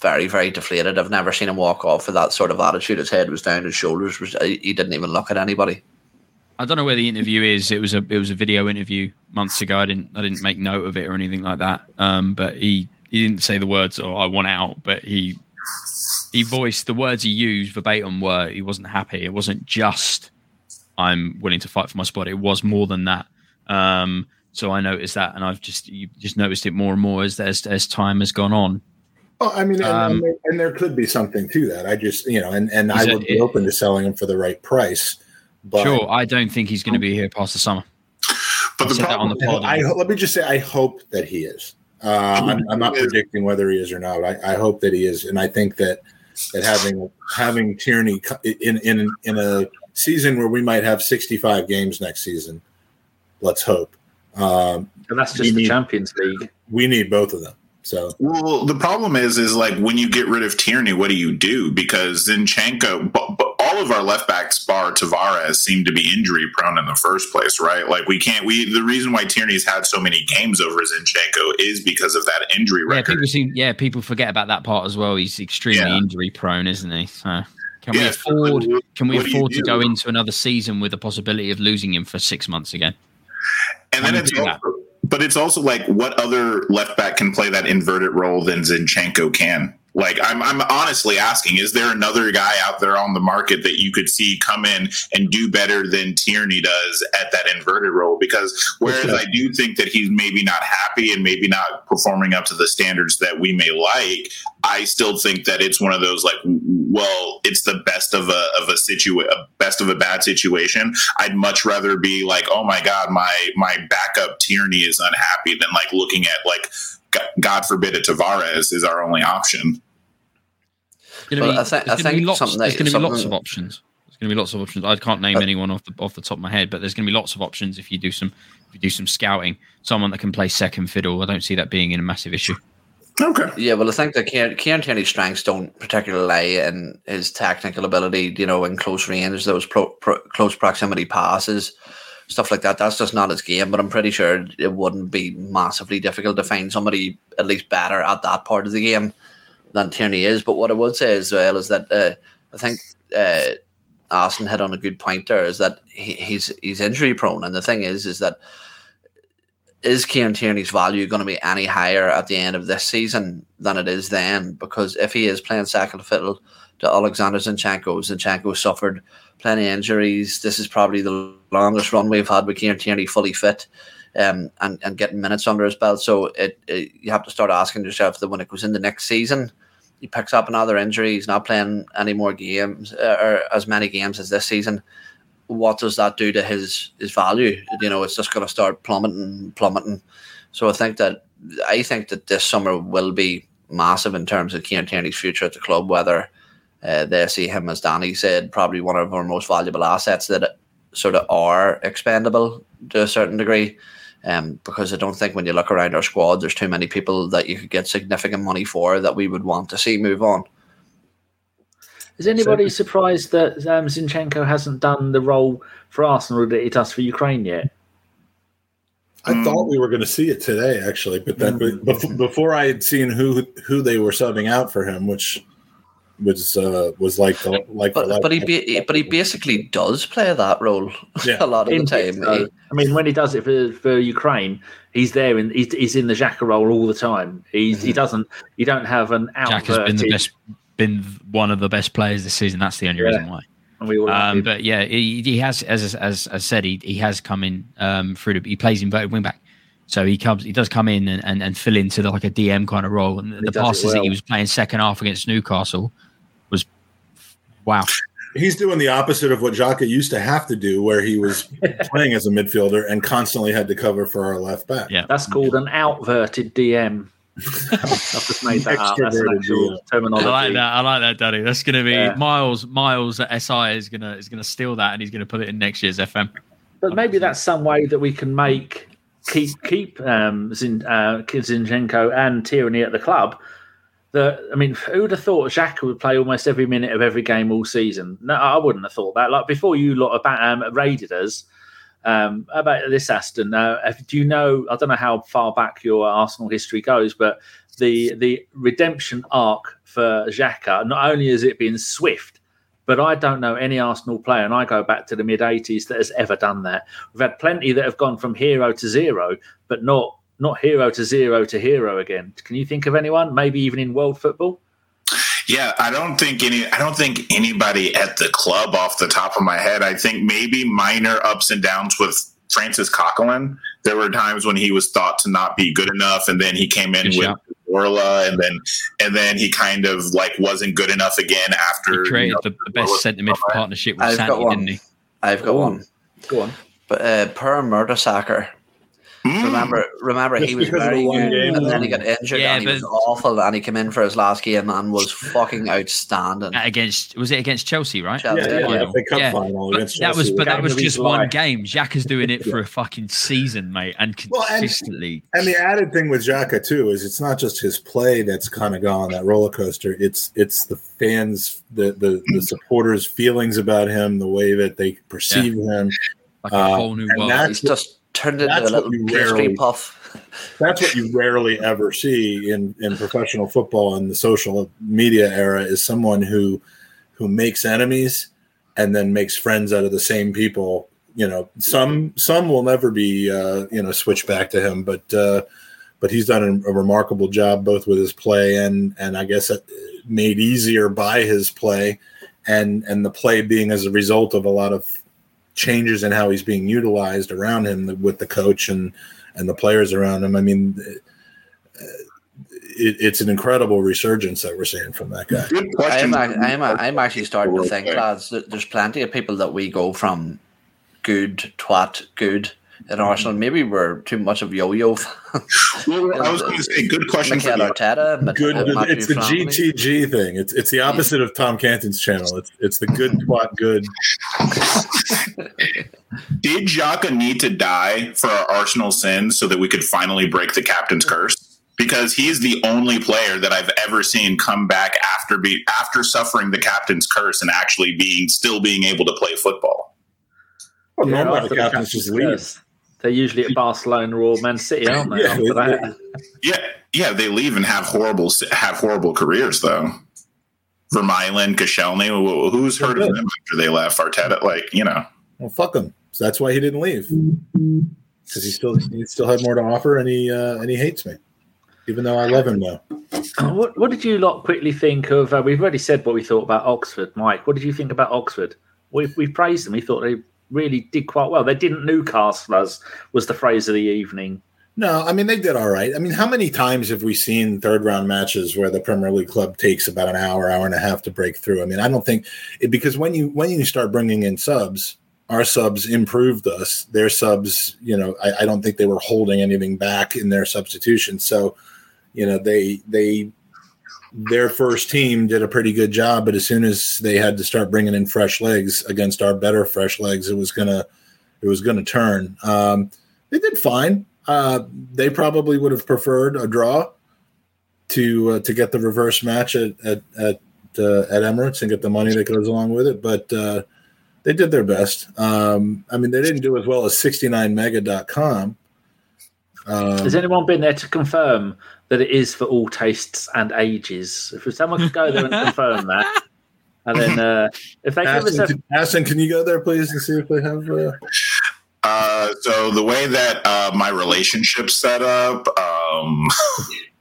very, very deflated. I've never seen him walk off with that sort of attitude. His head was down, his shoulders was. He didn't even look at anybody. I don't know where the interview is. It was a it was a video interview months ago. I didn't I didn't make note of it or anything like that. Um, but he he didn't say the words "oh I want out," but he he voiced the words he used verbatim were he wasn't happy. It wasn't just I'm willing to fight for my spot. It was more than that. Um, so I noticed that, and I've just you just noticed it more and more as as, as time has gone on. Well, I mean, and, um, and, there, and, there, could be something to that. I just, you know, and, and I would be open to selling him for the right price. But sure, I don't think he's going to be here past the summer. But I the problem, the pod, I, let me just say, I hope that he is. Uh, I'm, I'm, not predicting whether he is or not. I, I, hope that he is, and I think that that having having Tierney in in in a season where we might have 65 games next season. Let's hope. Um, and that's just the need, Champions League. We need both of them. So well, the problem is, is like when you get rid of Tierney, what do you do? Because Zinchenko, but, but all of our left backs, bar Tavares, seem to be injury prone in the first place, right? Like we can't. We the reason why Tierney's had so many games over Zinchenko is because of that injury yeah, record. People seem, yeah, people forget about that part as well. He's extremely yeah. injury prone, isn't he? So can we afford? Can we afford to go into another season with the possibility of losing him for six months again? And then it's also, but it's also like what other left back can play that inverted role than Zinchenko can? Like I'm, I'm honestly asking: Is there another guy out there on the market that you could see come in and do better than Tierney does at that inverted role? Because whereas I do think that he's maybe not happy and maybe not performing up to the standards that we may like, I still think that it's one of those like, well, it's the best of a of a situation, best of a bad situation. I'd much rather be like, oh my god, my my backup Tierney is unhappy than like looking at like God forbid a Tavares is our only option. Well, I, th- I think lots, there's going to be lots of options. There's going to be lots of options. I can't name uh, anyone off the off the top of my head, but there's going to be lots of options if you do some if you do some scouting. Someone that can play second fiddle. I don't see that being in a massive issue. Okay. Yeah, well, I think that Kieran, Kieran Tierney's strengths don't particularly lie in his technical ability. You know, in close range, those pro, pro, close proximity passes, stuff like that. That's just not his game. But I'm pretty sure it wouldn't be massively difficult to find somebody at least better at that part of the game than Tierney is. But what I would say as well is that uh, I think uh, Aston hit on a good point there is that he, he's he's injury prone, and the thing is, is that is Kieran Tierney's value going to be any higher at the end of this season than it is then? Because if he is playing second fiddle to Alexander Zinchenko, Zinchenko suffered plenty of injuries. This is probably the longest run we've had with Kieran Tierney fully fit. Um, and, and getting minutes under his belt. So it, it, you have to start asking yourself that when it goes in the next season, he picks up another injury. He's not playing any more games uh, or as many games as this season. What does that do to his his value? You know, it's just going to start plummeting, plummeting. So I think that I think that this summer will be massive in terms of Kieran Tierney's future at the club. Whether uh, they see him, as Danny said, probably one of our most valuable assets that sort of are expendable to a certain degree um, because I don't think when you look around our squad, there's too many people that you could get significant money for that we would want to see move on. Is anybody so, surprised that um, Zinchenko hasn't done the role for Arsenal that he does for Ukraine yet? I mm. thought we were going to see it today, actually, but then mm. before, before I had seen who who they were subbing out for him, which was uh, was like the, like but, the but he be, but he basically does play that role [LAUGHS] yeah. a lot of in the time. I mean, when he does it for, for Ukraine, he's there and he's, he's in the Xhaka role all the time. He's, mm-hmm. He doesn't. You don't have an out. Xhaka's been the best, been one of the best players this season. That's the only yeah. reason why. Um, but yeah, he, he, has, as as I said, he, he has come in um, through. The, he plays inverted wing back, so he comes, he does come in and, and, and fill into the, like a DM kind of role. And the passes well. that he was playing second half against Newcastle Wow. He's doing the opposite of what Xhaka used to have to do, where he was [LAUGHS] playing as a midfielder and constantly had to cover for our left back. Yeah, that's called an outverted DM. [LAUGHS] I've just made that up. That's an actual terminology. I like that. I like that, Daddy. That's going to be yeah. Miles. Miles at SI is going to is going to steal that, and he's going to put it in next year's FM. But maybe that's some way that we can make keep keep um, Zin, uh, Zinchenko and Tierney at the club that I mean, who would have thought Xhaka would play almost every minute of every game all season? No, I wouldn't have thought that. Like before you lot about um, raided us um, about this Aston. Uh, do you know? I don't know how far back your Arsenal history goes, but the the redemption arc for Xhaka not only has it been swift, but I don't know any Arsenal player, and I go back to the mid '80s that has ever done that. We've had plenty that have gone from hero to zero, but not not hero to zero to hero again. Can you think of anyone? Maybe even in world football? Yeah, I don't think any. I don't think anybody at the club off the top of my head. I think maybe minor ups and downs with Francis Coquelin. There were times when he was thought to not be good enough, and then he came in good with Orla, and then and then he kind of like wasn't good enough again after he created you know, the, the, best centre mid partnership with Santi, didn't he? I've got one. Go on. But uh, Per Mertesacker Mm. Remember, remember, Just he was very good, game, and then he got injured, yeah, and he was awful. And he came in for his last game and was fucking outstanding. Against was it against Chelsea, right? Chelsea, yeah, yeah, yeah. yeah. Final but that was, but that was just one game. Xhaka's doing it [LAUGHS] for a fucking season, mate, and consistently. [LAUGHS] Well, and, and, the added thing with Xhaka too is it's not just his play that's kind of gone that roller coaster. It's it's the fans, the the, the supporters' feelings about him, the way that they perceive him. Like a whole new uh, world. He's just turned into a little pastry puff. [LAUGHS] That's what you rarely ever see in, in professional football in the social media era is someone who who makes enemies and then makes friends out of the same people. You know, some some will never be uh, you know switch back to him, but uh, but he's done a, a, remarkable job both with his play and and I guess made easier by his play and and the play being as a result of a lot of changes in how he's being utilized around him with the coach and and the players around him. I mean, uh, it, it's an incredible resurgence that we're seeing from that guy. I am, I am, I'm actually starting to think, lads, that there's plenty of people that we go from good twat good in Arsenal. Mm-hmm. Maybe we're too much of yo-yo. [LAUGHS] well, I was going to say, good question. Mikel Arteta, good, it's the GTG thing. It's it's the opposite yeah. of Tom Canton's channel. It's it's the good twat good. [LAUGHS] Did Xhaka need to die for our Arsenal sins so that we could finally break the captain's curse? Because he's the only player that I've ever seen come back after be after suffering the captain's curse and actually being still being able to play football. Well, yeah, normally the captains just leave. They're usually at Barcelona or Man City, aren't they? yeah, yeah, yeah, they leave and have horrible have horrible careers though. Vermaelen, Koscielny. Who's heard of them after they left? Arteta, like you know. Well, fuck him. So that's why he didn't leave because he still he still had more to offer, and he uh, and he hates me, even though I love him now. What, what did you lot quickly think of? Uh, we've already said what we thought about Oxford, Mike. What did you think about Oxford? We we praised them. We thought they really did quite well. They didn't Newcastle us was the phrase of the evening. No, I mean they did all right. I mean, how many times have we seen third round matches where the Premier League club takes about an hour, hour and a half to break through? I mean, I don't think it, because when you when you start bringing in subs, our subs improved us. Their subs, you know, I, I don't think they were holding anything back in their substitution. So, you know, they they their first team did a pretty good job, but as soon as they had to start bringing in fresh legs against our better fresh legs, it was gonna it was gonna turn. Um, they did fine. Uh, they probably would have preferred a draw to uh, to get the reverse match at at at, uh, at Emirates and get the money that goes along with it. But uh, they did their best. Um, I mean, they didn't do as well as 69mega.com. Um, Has anyone been there to confirm that it is for all tastes and ages? If someone could go there and [LAUGHS] confirm that, and then uh, if they give us a can, Aston, can you go there, please, and see if they have? Uh, Uh, so the way that uh, my relationship set up, um, [LAUGHS]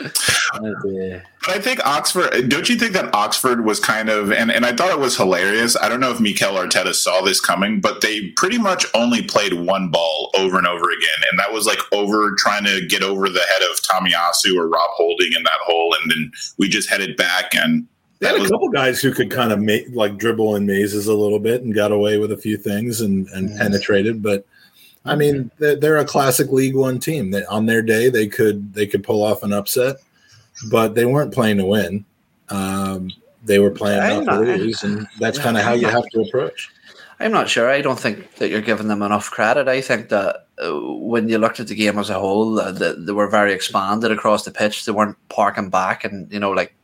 oh. [LAUGHS] But I think Oxford. Don't you think that Oxford was kind of, and, and I thought it was hilarious. I don't know if Mikel Arteta saw this coming, but they pretty much only played one ball over and over again, and that was like over trying to get over the head of Tomiyasu or Rob Holding in that hole, and then we just headed back, and they had a couple guys who could kind of make like dribble in mazes a little bit and got away with a few things and and Mhm. penetrated, but. I mean, they're, they're a classic League One team. That on their day they could they could pull off an upset, but they weren't playing to win. Um, they were playing I'm not to lose, and that's kind of how you have to approach. I'm not sure. I don't think that you're giving them enough credit. I think that uh, when you looked at the game as a whole, uh, that they were very expanded across the pitch. They weren't parking back and you know like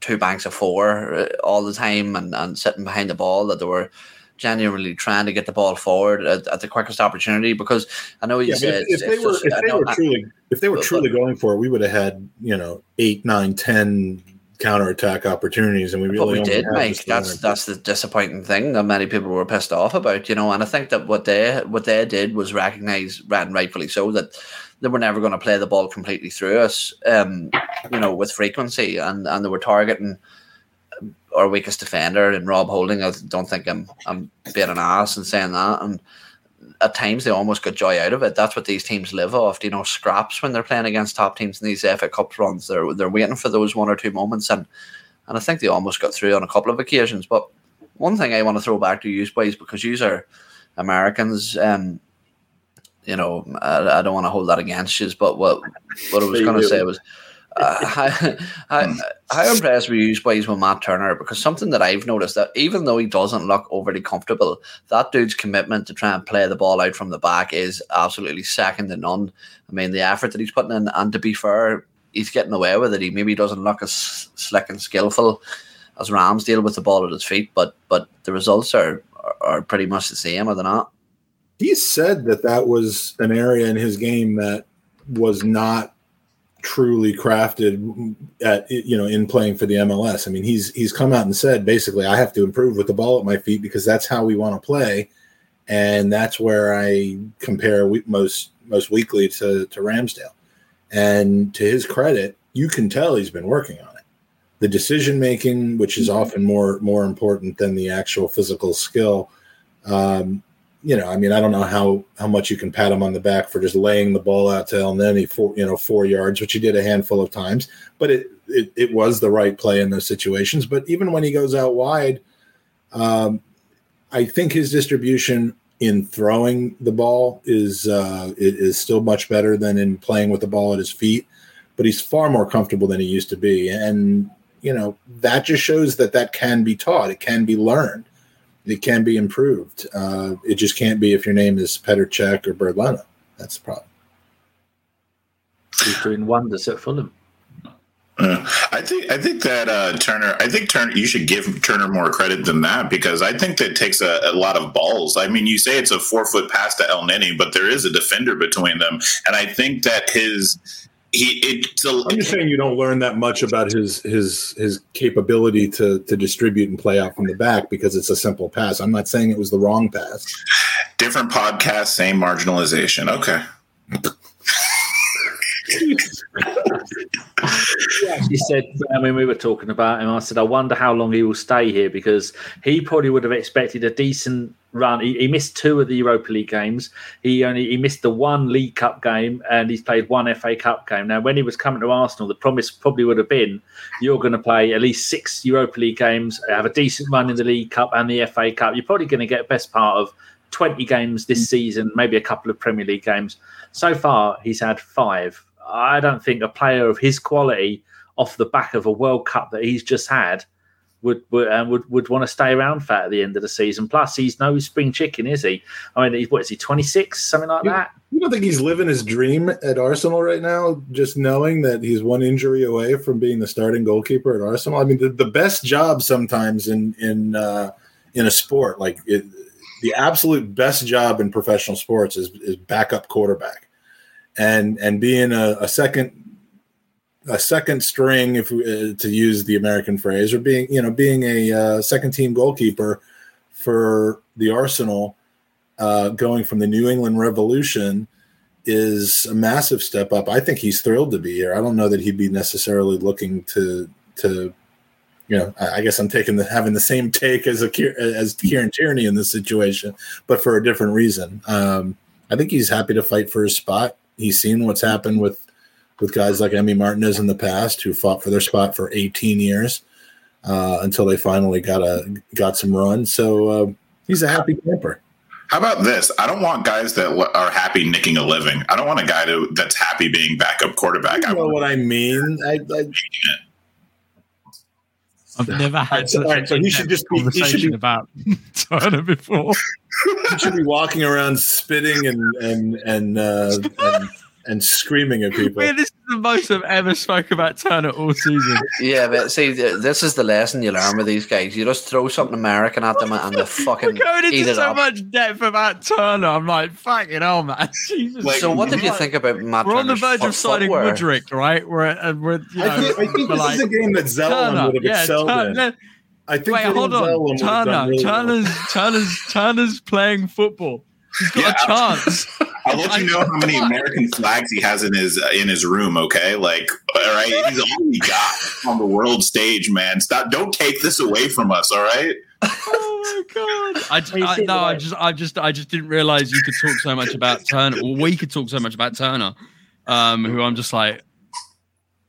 two banks of four uh, all the time and, and sitting behind the ball. That they were genuinely trying to get the ball forward at, at the quickest opportunity. Because I know you Yeah, said if, if they were just- if they know- were truly if they were but- truly going for it, we would have had you know eight, nine, ten counterattack opportunities, and we really But we did, Mike. That's that's the disappointing thing that many people were pissed off about, you know. And I think that what they what they did was recognise, and rightfully so, that they were never going to play the ball completely through us, um, you know, with frequency, and and they were targeting our weakest defender and Rob Holding. I don't think I'm I'm being an ass and saying that, and at times they almost got joy out of it. That's what these teams live off, you know, scraps when they're playing against top teams in these FA Cup runs. They're they're waiting for those one or two moments, and and I think they almost got through on a couple of occasions. But one thing I want to throw back to you boys because you are Americans. Um, you know, I, I don't want to hold that against you, but what what I was going to say was. Uh, how, how, how impressed were you boys with Matt Turner? Because something that I've noticed that even though he doesn't look overly comfortable, that dude's commitment to try and play the ball out from the back is absolutely second to none. I mean, the effort that he's putting in, and to be fair, he's getting away with it. He maybe doesn't look as slick and skillful as Ramsdale with the ball at his feet, but but the results are are, are pretty much the same, are they not? he said that that was an area in his game that was not truly crafted at you know in playing for the MLS. I mean, he's he's come out and said basically I have to improve with the ball at my feet because that's how we want to play, and that's where I compare we, most most weekly to to Ramsdale. And to his credit, you can tell he's been working on it. The decision making, which is often more more important than the actual physical skill. Um, you know, I mean, I don't know how how much you can pat him on the back for just laying the ball out to Elneny four, you know, four yards, which he did a handful of times. But it, it it was the right play in those situations. But even when he goes out wide, um, I think his distribution in throwing the ball is uh, is still much better than in playing with the ball at his feet. But he's far more comfortable than he used to be, and you know that just shows that that can be taught. It can be learned it can be improved. Uh, it just can't be if your name is Petr Cech or Bernd Leno. That's the problem. He's doing wonders at Fulham. Uh, I think I think that uh, Turner. I think Turner. You should give Turner more credit than that because I think that takes a, a lot of balls. I mean, you say it's a four foot pass to Elneny, but there is a defender between them, and I think that his he it's a, I'm just saying you don't learn that much about his his his capability to to distribute and play out from the back because it's a simple pass. I'm not saying it was the wrong pass. different podcast, same marginalization. Okay. [LAUGHS] He said, I mean, we were talking about him. I said, I wonder how long he will stay here because he probably would have expected a decent run. He, he missed two of the Europa League games. He only he missed the one League Cup game and he's played one FA Cup game. Now, when he was coming to Arsenal, the promise probably would have been you're going to play at least six Europa League games, have a decent run in the League Cup and the FA Cup. You're probably going to get best part of 20 games this season, maybe a couple of Premier League games. So far, he's had five. I don't think a player of his quality, off the back of a World Cup that he's just had, would would uh, would, would want to stay around for at the end of the season. Plus, he's no spring chicken, is he? I mean, he's, what is he? Twenty six, something like Yeah. that. You don't think he's living his dream at Arsenal right now, just knowing that he's one injury away from being the starting goalkeeper at Arsenal? I mean, the, the best job sometimes in in uh, in a sport, like it, the absolute best job in professional sports, is is backup quarterback, and and being a, a second a second string, if uh, to use the American phrase, or being you know being a uh, second team goalkeeper for the Arsenal uh, going from the New England Revolution is a massive step up. I think he's thrilled to be here. I don't know that he'd be necessarily looking to to you know. I I guess I'm taking the having the same take as a as Kieran Tierney in this situation, but for a different reason. Um, I think he's happy to fight for his spot. He's seen what's happened with with guys like Emi Martinez in the past who fought for their spot for 18 years uh, until they finally got a got some run. So uh, he's a happy camper. How about this? I don't want guys that are happy nicking a living. I don't want a guy to, that's happy being backup quarterback. I You know want what I mean? I, I, I've never had So- such all right, so a he should just be- he should be- about Turner before. [LAUGHS] he should be walking around spitting and and and uh, and, and screaming at people. Man, this is the most I've ever spoke about Turner all season. Yeah, but see, this is the lesson you learn with these guys. You just throw something American at them and they We're fucking going eat into it so up. much depth about Turner. I'm like, fucking hell, man. [LAUGHS] Jesus. Like- So, what did you think about Matt? We're on the verge of foot- signing footwear? Mudryk, right? We're, uh, we're you know, I think, I think we're this like, is a game that Zellum Turner, would have yeah, excelled in. Turner, I think Wait, hold on. would have Turner, really well. Turner's, Turner's, Turner's playing football. He's got Yeah. a chance. [LAUGHS] I'll let you know how many American flags he has in his uh, in his room. Okay, like all right, he's all we got on the world stage, man. Stop! Don't take this away from us. All right. Oh my god! I, I no, I just, I just, I just didn't realize you could talk so much about Turner, or we could talk so much about Turner. Um, who I'm just like,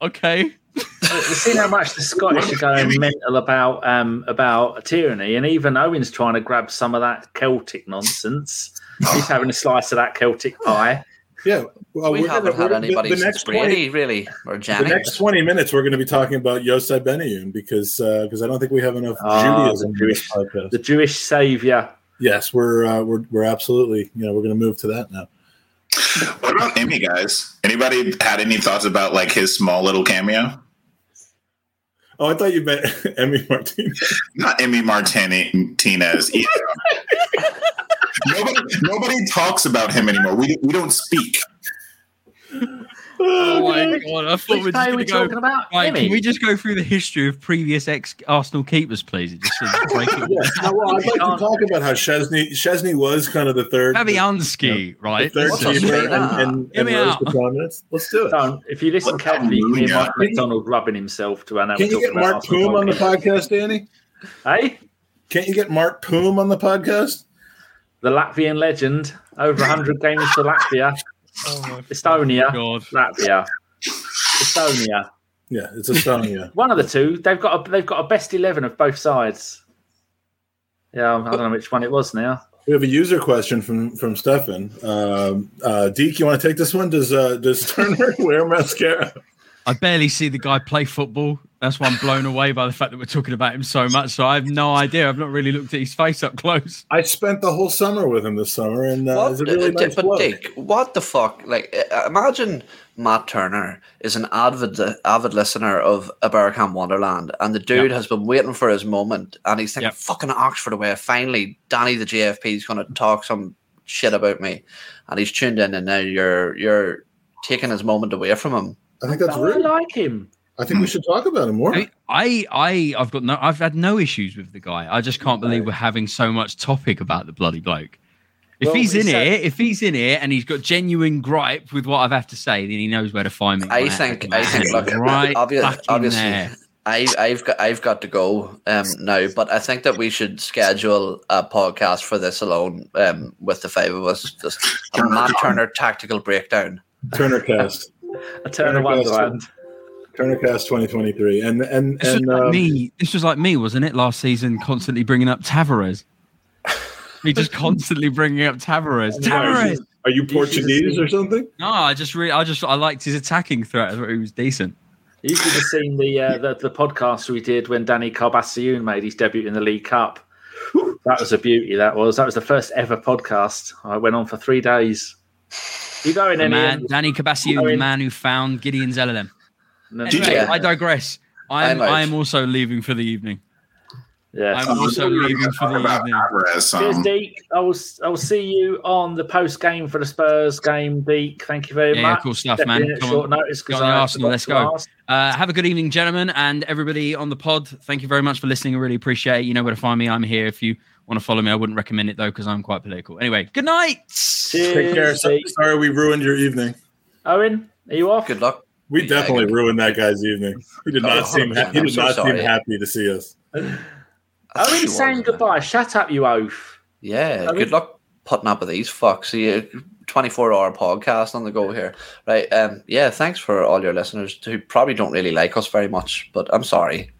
okay, You've seen how much the Scottish are going [LAUGHS] mental about um, about Tierney, and even Eoin's trying to grab some of that Celtic nonsense. [LAUGHS] He's having a slice of that Celtic pie. Yeah, well, We haven't gonna- had we're- anybody the, the since next Brady, 20, really, or the next twenty minutes. We're going to be talking about Yosef Benayoun because because I don't think we have enough Ah, Judaism the in this Jewish- The Jewish saviour. yes, we're uh, we're we're absolutely you know we're going to move to that now. What about Emmy, guys? Anybody had any thoughts about like his small little cameo? Oh, I thought you meant [LAUGHS] Emi Martinez. Not Emi Martinez. either. [LAUGHS] nobody, nobody talks about him anymore. We, we don't speak. oh, oh my god! I thought we Which were just are we go. talking about? Right, Emmy? can we just go through the history of previous ex Arsenal keepers, please? It just seems break it. [LAUGHS] Yeah, well, I'd like to can't- talk about how Szczesny Szczesny was kind of the third, the, Fabianski, right? third What's Listen, up, keeper, Spain? and, and, Hear and me rose out. to prominence. Let's do it. Don't. If you listen What carefully, you hear Mark Mourinho? McDonald rubbing himself to run out. Can you get Mark Poom on the podcast, Danny? Hey, Can't you get Mark Poom on the podcast? The Latvian legend, over 100 games for Latvia, Estonia, God. Latvia, Estonia. Yeah, it's Estonia. [LAUGHS] One of the two. They've got a, they've got a best 11 of both sides. Yeah, I don't know which one it was now. we have a user question from from Stefan. Um, uh, Deac, you want to take this one? Does uh, does [LAUGHS] Turner wear mascara? I barely see the guy play football. That's why I'm blown away by the fact that we're talking about him so much. So I have no idea. I've not really looked at his face up close. I spent the whole summer with him this summer, and uh, What, it's a really uh, nice but bloke. Dick, what the fuck? Like, uh, imagine Matt Turner is an avid avid listener of A Bergkamp Wonderland, and the dude Yeah. has been waiting for his moment, and he's thinking, Yep. "Fucking Oxford away! Finally, Danny the GFP is going to talk some shit about me," and he's tuned in, and now you're you're taking his moment away from him I think that's I like him. I think we should talk about him more. I, mean, I, I, I've got no, I've had no issues with the guy. I just can't believe we're having so much topic about the bloody bloke. If Well, he's he in said- here, if he's in here and he's got genuine gripe with what I've had to say, then he knows where to find me. I Right? think I think Man, look right, obvious, fucking obviously there. I I've got I've got to go um now, but I think that we should schedule a podcast for this alone um with the five of us. Just a Turner Matt Turner tactical breakdown. Turner Cast, [LAUGHS] A turn of Turner Cast. Wonderland. Turner Cast 2023, and and This was and like um, me. This was like me, wasn't it? Last season, constantly bringing up Tavares. Me just constantly bringing up Tavares. Tavares. are you Portuguese or something? No, I just really, I just, I liked his attacking threat. I thought he was decent. You should have seen the, uh, the the podcast we did when Danny Carbassiun made his debut in the League Cup. That was a beauty. That was that was the first ever podcast. I went on for three days. You go in man, Danny Cabasio, the man who found Gideon's LLM. No, Anyway, Yeah. I digress. I'm, I'm also leaving for the evening. yeah. I'm also leaving for the evening. Alvarez, Cheers, Deac. I will I will see you on the post game for the Spurs game, Deac. Thank you very Yeah, yeah, much. cool stuff, Stepping man. in at Come short on. notice because on the I Arsenal, let's go. Uh, have a good evening, gentlemen, and everybody on the pod. Thank you very much for listening. I really appreciate it. You know where to find me. I'm here. If you want to follow me, I wouldn't recommend it though because I'm quite political. Anyway, good night. Cheers, Take care. So, Deac. sorry we ruined your evening. Eoin, are you off? Good luck. We Yeah, definitely good. ruined that guy's evening. He did Oh, not seem ha- he did so not sorry. seem happy to see us. Eoin saying goodbye. Shut up, you oaf. Yeah, I mean- good luck putting up with these fucks. See, 24 hour podcast on the go here. Right. Um. Yeah. Thanks for all your listeners who probably don't really like us very much, but I'm sorry.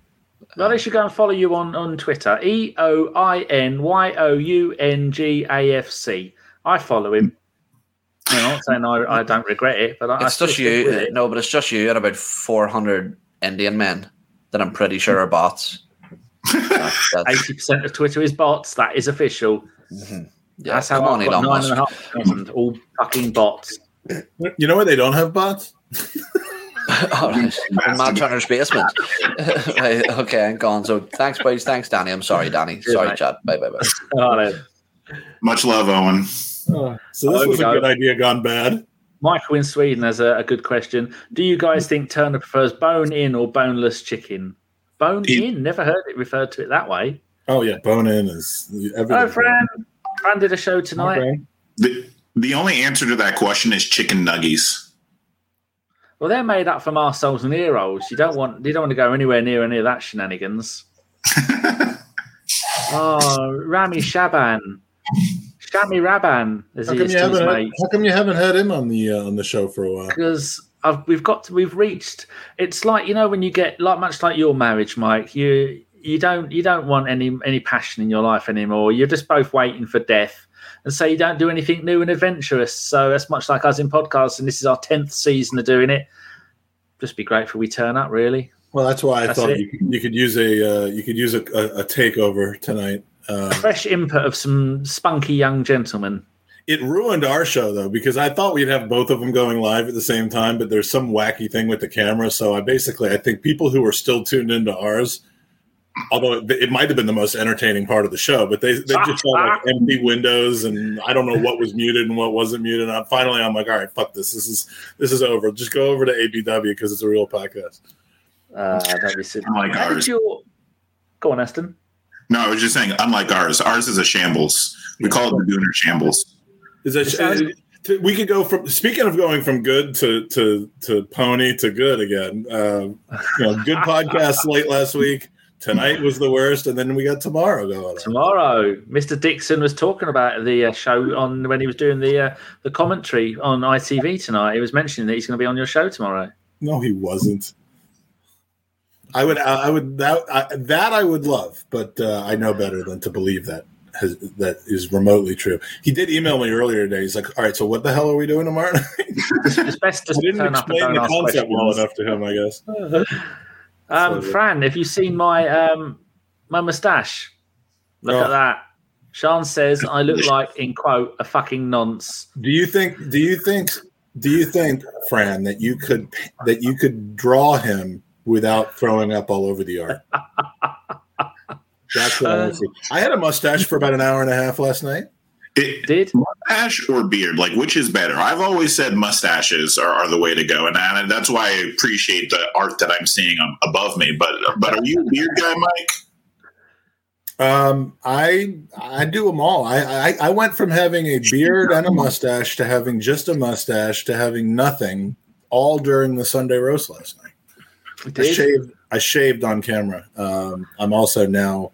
Well, they should go and follow you on, on Twitter. E O I N Y O U N G A F C. I follow him. I'm saying I, I don't regret it, but I, I It's still just you. it. No, but it's just you and about 400 Indian men that I'm pretty sure are bots. That's, that's, Eighty percent of Twitter is bots. That is official. mhm. yeah, That's how come on, I've got Elon nine Musk. and a half all fucking bots. You know where they don't have bots? [LAUGHS] [LAUGHS] All right. In Matt Turner's basement. [LAUGHS] right, okay, I'm gone. So thanks, boys. Thanks, Danny. I'm sorry, Danny. Sorry. Chad. Bye, bye, bye. All right. Much love, Eoin. Oh, so this Oh, was a no. good idea gone bad. Michael in Sweden has a, a good question. Do you guys think Turner prefers bone in or boneless chicken? Bone He- in? Never heard it referred to it that way. Oh yeah, bone in is everything. Hello, Fran. Fran did a show tonight. Okay. The, the only answer to that question is chicken nuggies. Well, they're made up from arseholes and ear holes. You don't want you don't want to go anywhere near any of that shenanigans. [LAUGHS] Oh, Rami Shaban, Shami Raban, as How he is to his mate. how come you haven't had him on the uh, on the show for a while? because I've, we've got to, we've reached. It's like you know when you get like much like your marriage, Mike. You you don't you don't want any any passion in your life anymore. You're just both waiting for death, and so you don't do anything new and adventurous. So that's much like us in podcasts, and this is our tenth season of doing it. Just be grateful we turn up, really. Well, that's why I That's thought you could, you could use a uh, you could use a, a, a takeover tonight. Uh, Fresh input of some spunky young gentlemen. it ruined our show though because I thought we'd have both of them going live at the same time, but there's some wacky thing with the camera. So I basically I think people who are still tuned into ours, although it, it might have been the most entertaining part of the show, but they they just saw like [LAUGHS] empty windows and I don't know what was muted and what wasn't muted. And I, finally, I'm like, all right, fuck this. This is this is over. Just go over to ABW because it's a real podcast. Uh, don't be silly. Unlike How did ours. your- Go on, Aston. No, I was just saying, unlike ours, ours is a shambles. We call it the Gooner shambles. Is that we could go from speaking of going from good to to to pony to good again. Uh, you know, good podcast late last week. Tonight was the worst, and then we got tomorrow going. on. Tomorrow, Mr. Dixon was talking about the uh, show on when he was doing the uh, the commentary on ITV tonight. He was mentioning that he's going to be on your show tomorrow. No, he wasn't. I would, I would that I, that I would love, but uh, I know better than to believe that has, that is remotely true. He did email me earlier today. He's like, "All right, so what the hell are we doing tomorrow?" night?" [LAUGHS] It's best to didn't turn up and explain the concept well enough to him, I guess. [LAUGHS] Um, So- Fran, have you seen my um, my moustache? Look Oh. at that. Sean says I look [LAUGHS] like, in quote, a fucking nonce. Do you think? Do you think? Do you think, Fran, that you could that you could draw him without throwing up all over the art? [LAUGHS] That's what I, see. I had a mustache for about an hour and a half last night, It, Did mustache or beard? Like, which is better? I've always said mustaches are, are the way to go, and, and that's why I appreciate the art that I'm seeing above me. But but are you a beard guy, Mike? Um, I I do them all. I, I I went from having a beard and a mustache to having just a mustache to having nothing, all during the Sunday roast last night. I shaved. I shaved on camera. Um, I'm also now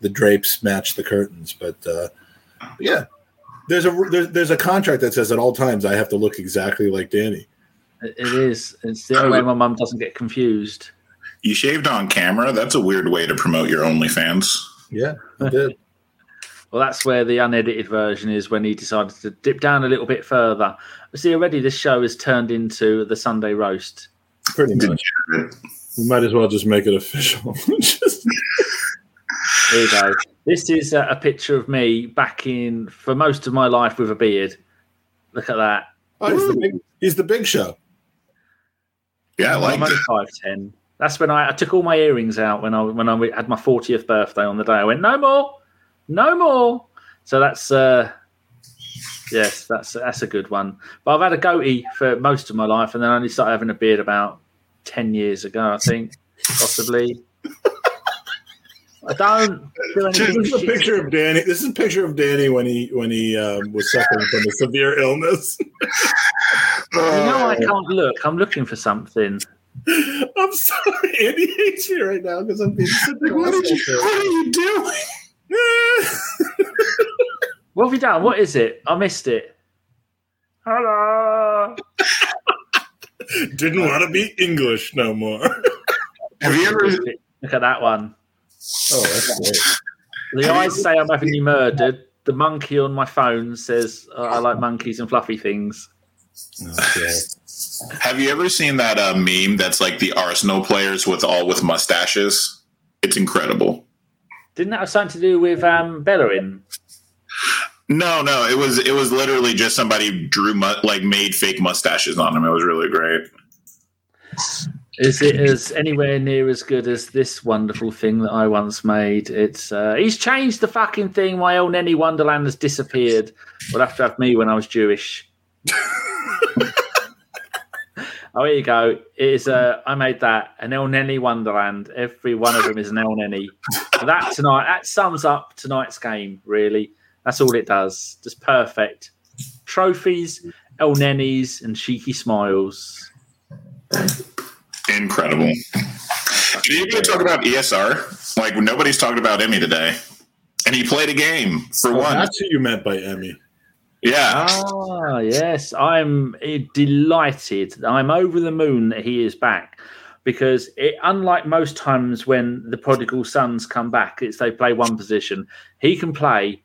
the drapes match the curtains, but uh, yeah, there's a there's, there's a contract that says at all times I have to look exactly like Danny. it it is. It's the only way my mum doesn't get confused. You shaved on camera. That's a weird way to promote your OnlyFans. Yeah, I did. [LAUGHS] [LAUGHS] Well, that's where the unedited version is when he decided to dip down a little bit further. See, already this show has turned into the Sunday roast. Pretty much. We might as well just make it official. [LAUGHS] Just- There you go. This is a, a picture of me back in for most of my life with a beard. Look at that. oh, he's, the big, he's the big show. Yeah, I like I'm only that. five ten. That's when I, I took all my earrings out when I when I had my fortieth birthday on the day. I went no more, no more. So that's uh, yes, that's that's a good one. But I've had a goatee for most of my life, and then I only started having a beard about ten years ago, I think, possibly. I don't do This is a shit. picture of Danny. This is a picture of Danny when he when he um, was suffering from a severe illness. [LAUGHS] You know I can't look. I'm looking for something. [LAUGHS] I'm sorry, Andy hates me right now because I'm being such a What, did you, asshole. what are you doing? [LAUGHS] What have you done? What is it? I missed it. Hello. [LAUGHS] Didn't want to be English no more. [LAUGHS] Have you ever? Look at that one. Oh, that's great. The eyes say I'm having you murdered. The monkey on my phone says uh, I like monkeys and fluffy things. Okay. Have you ever seen that uh, meme that's like the Arsenal players with all with mustaches? It's incredible. Didn't that have something to do with um, Bellerin? No, no, it was it was literally just somebody drew mu- like made fake mustaches on him. It was really great. Is it as anywhere near as good as this wonderful thing that I once made? It's uh, he's changed the fucking thing. My old Nenny Wonderland has disappeared. We'll have to have me when I was Jewish. [LAUGHS] oh, here you go. It is. Uh, I made that an Elneny Wonderland. Every one of them is an Elneny. that tonight. That sums up tonight's game. Really, that's all it does. Just perfect. Trophies, Elnenys, and cheeky smiles. Incredible. Did you even talk about ESR? Like nobody's talking about Emmy today, and he played a game for Oh, one. that's who you meant by Emmy. Yeah, Ah, yes. I'm delighted. I'm over the moon that he is back because, it, unlike most times when the prodigal sons come back, it's they play one position. He can play.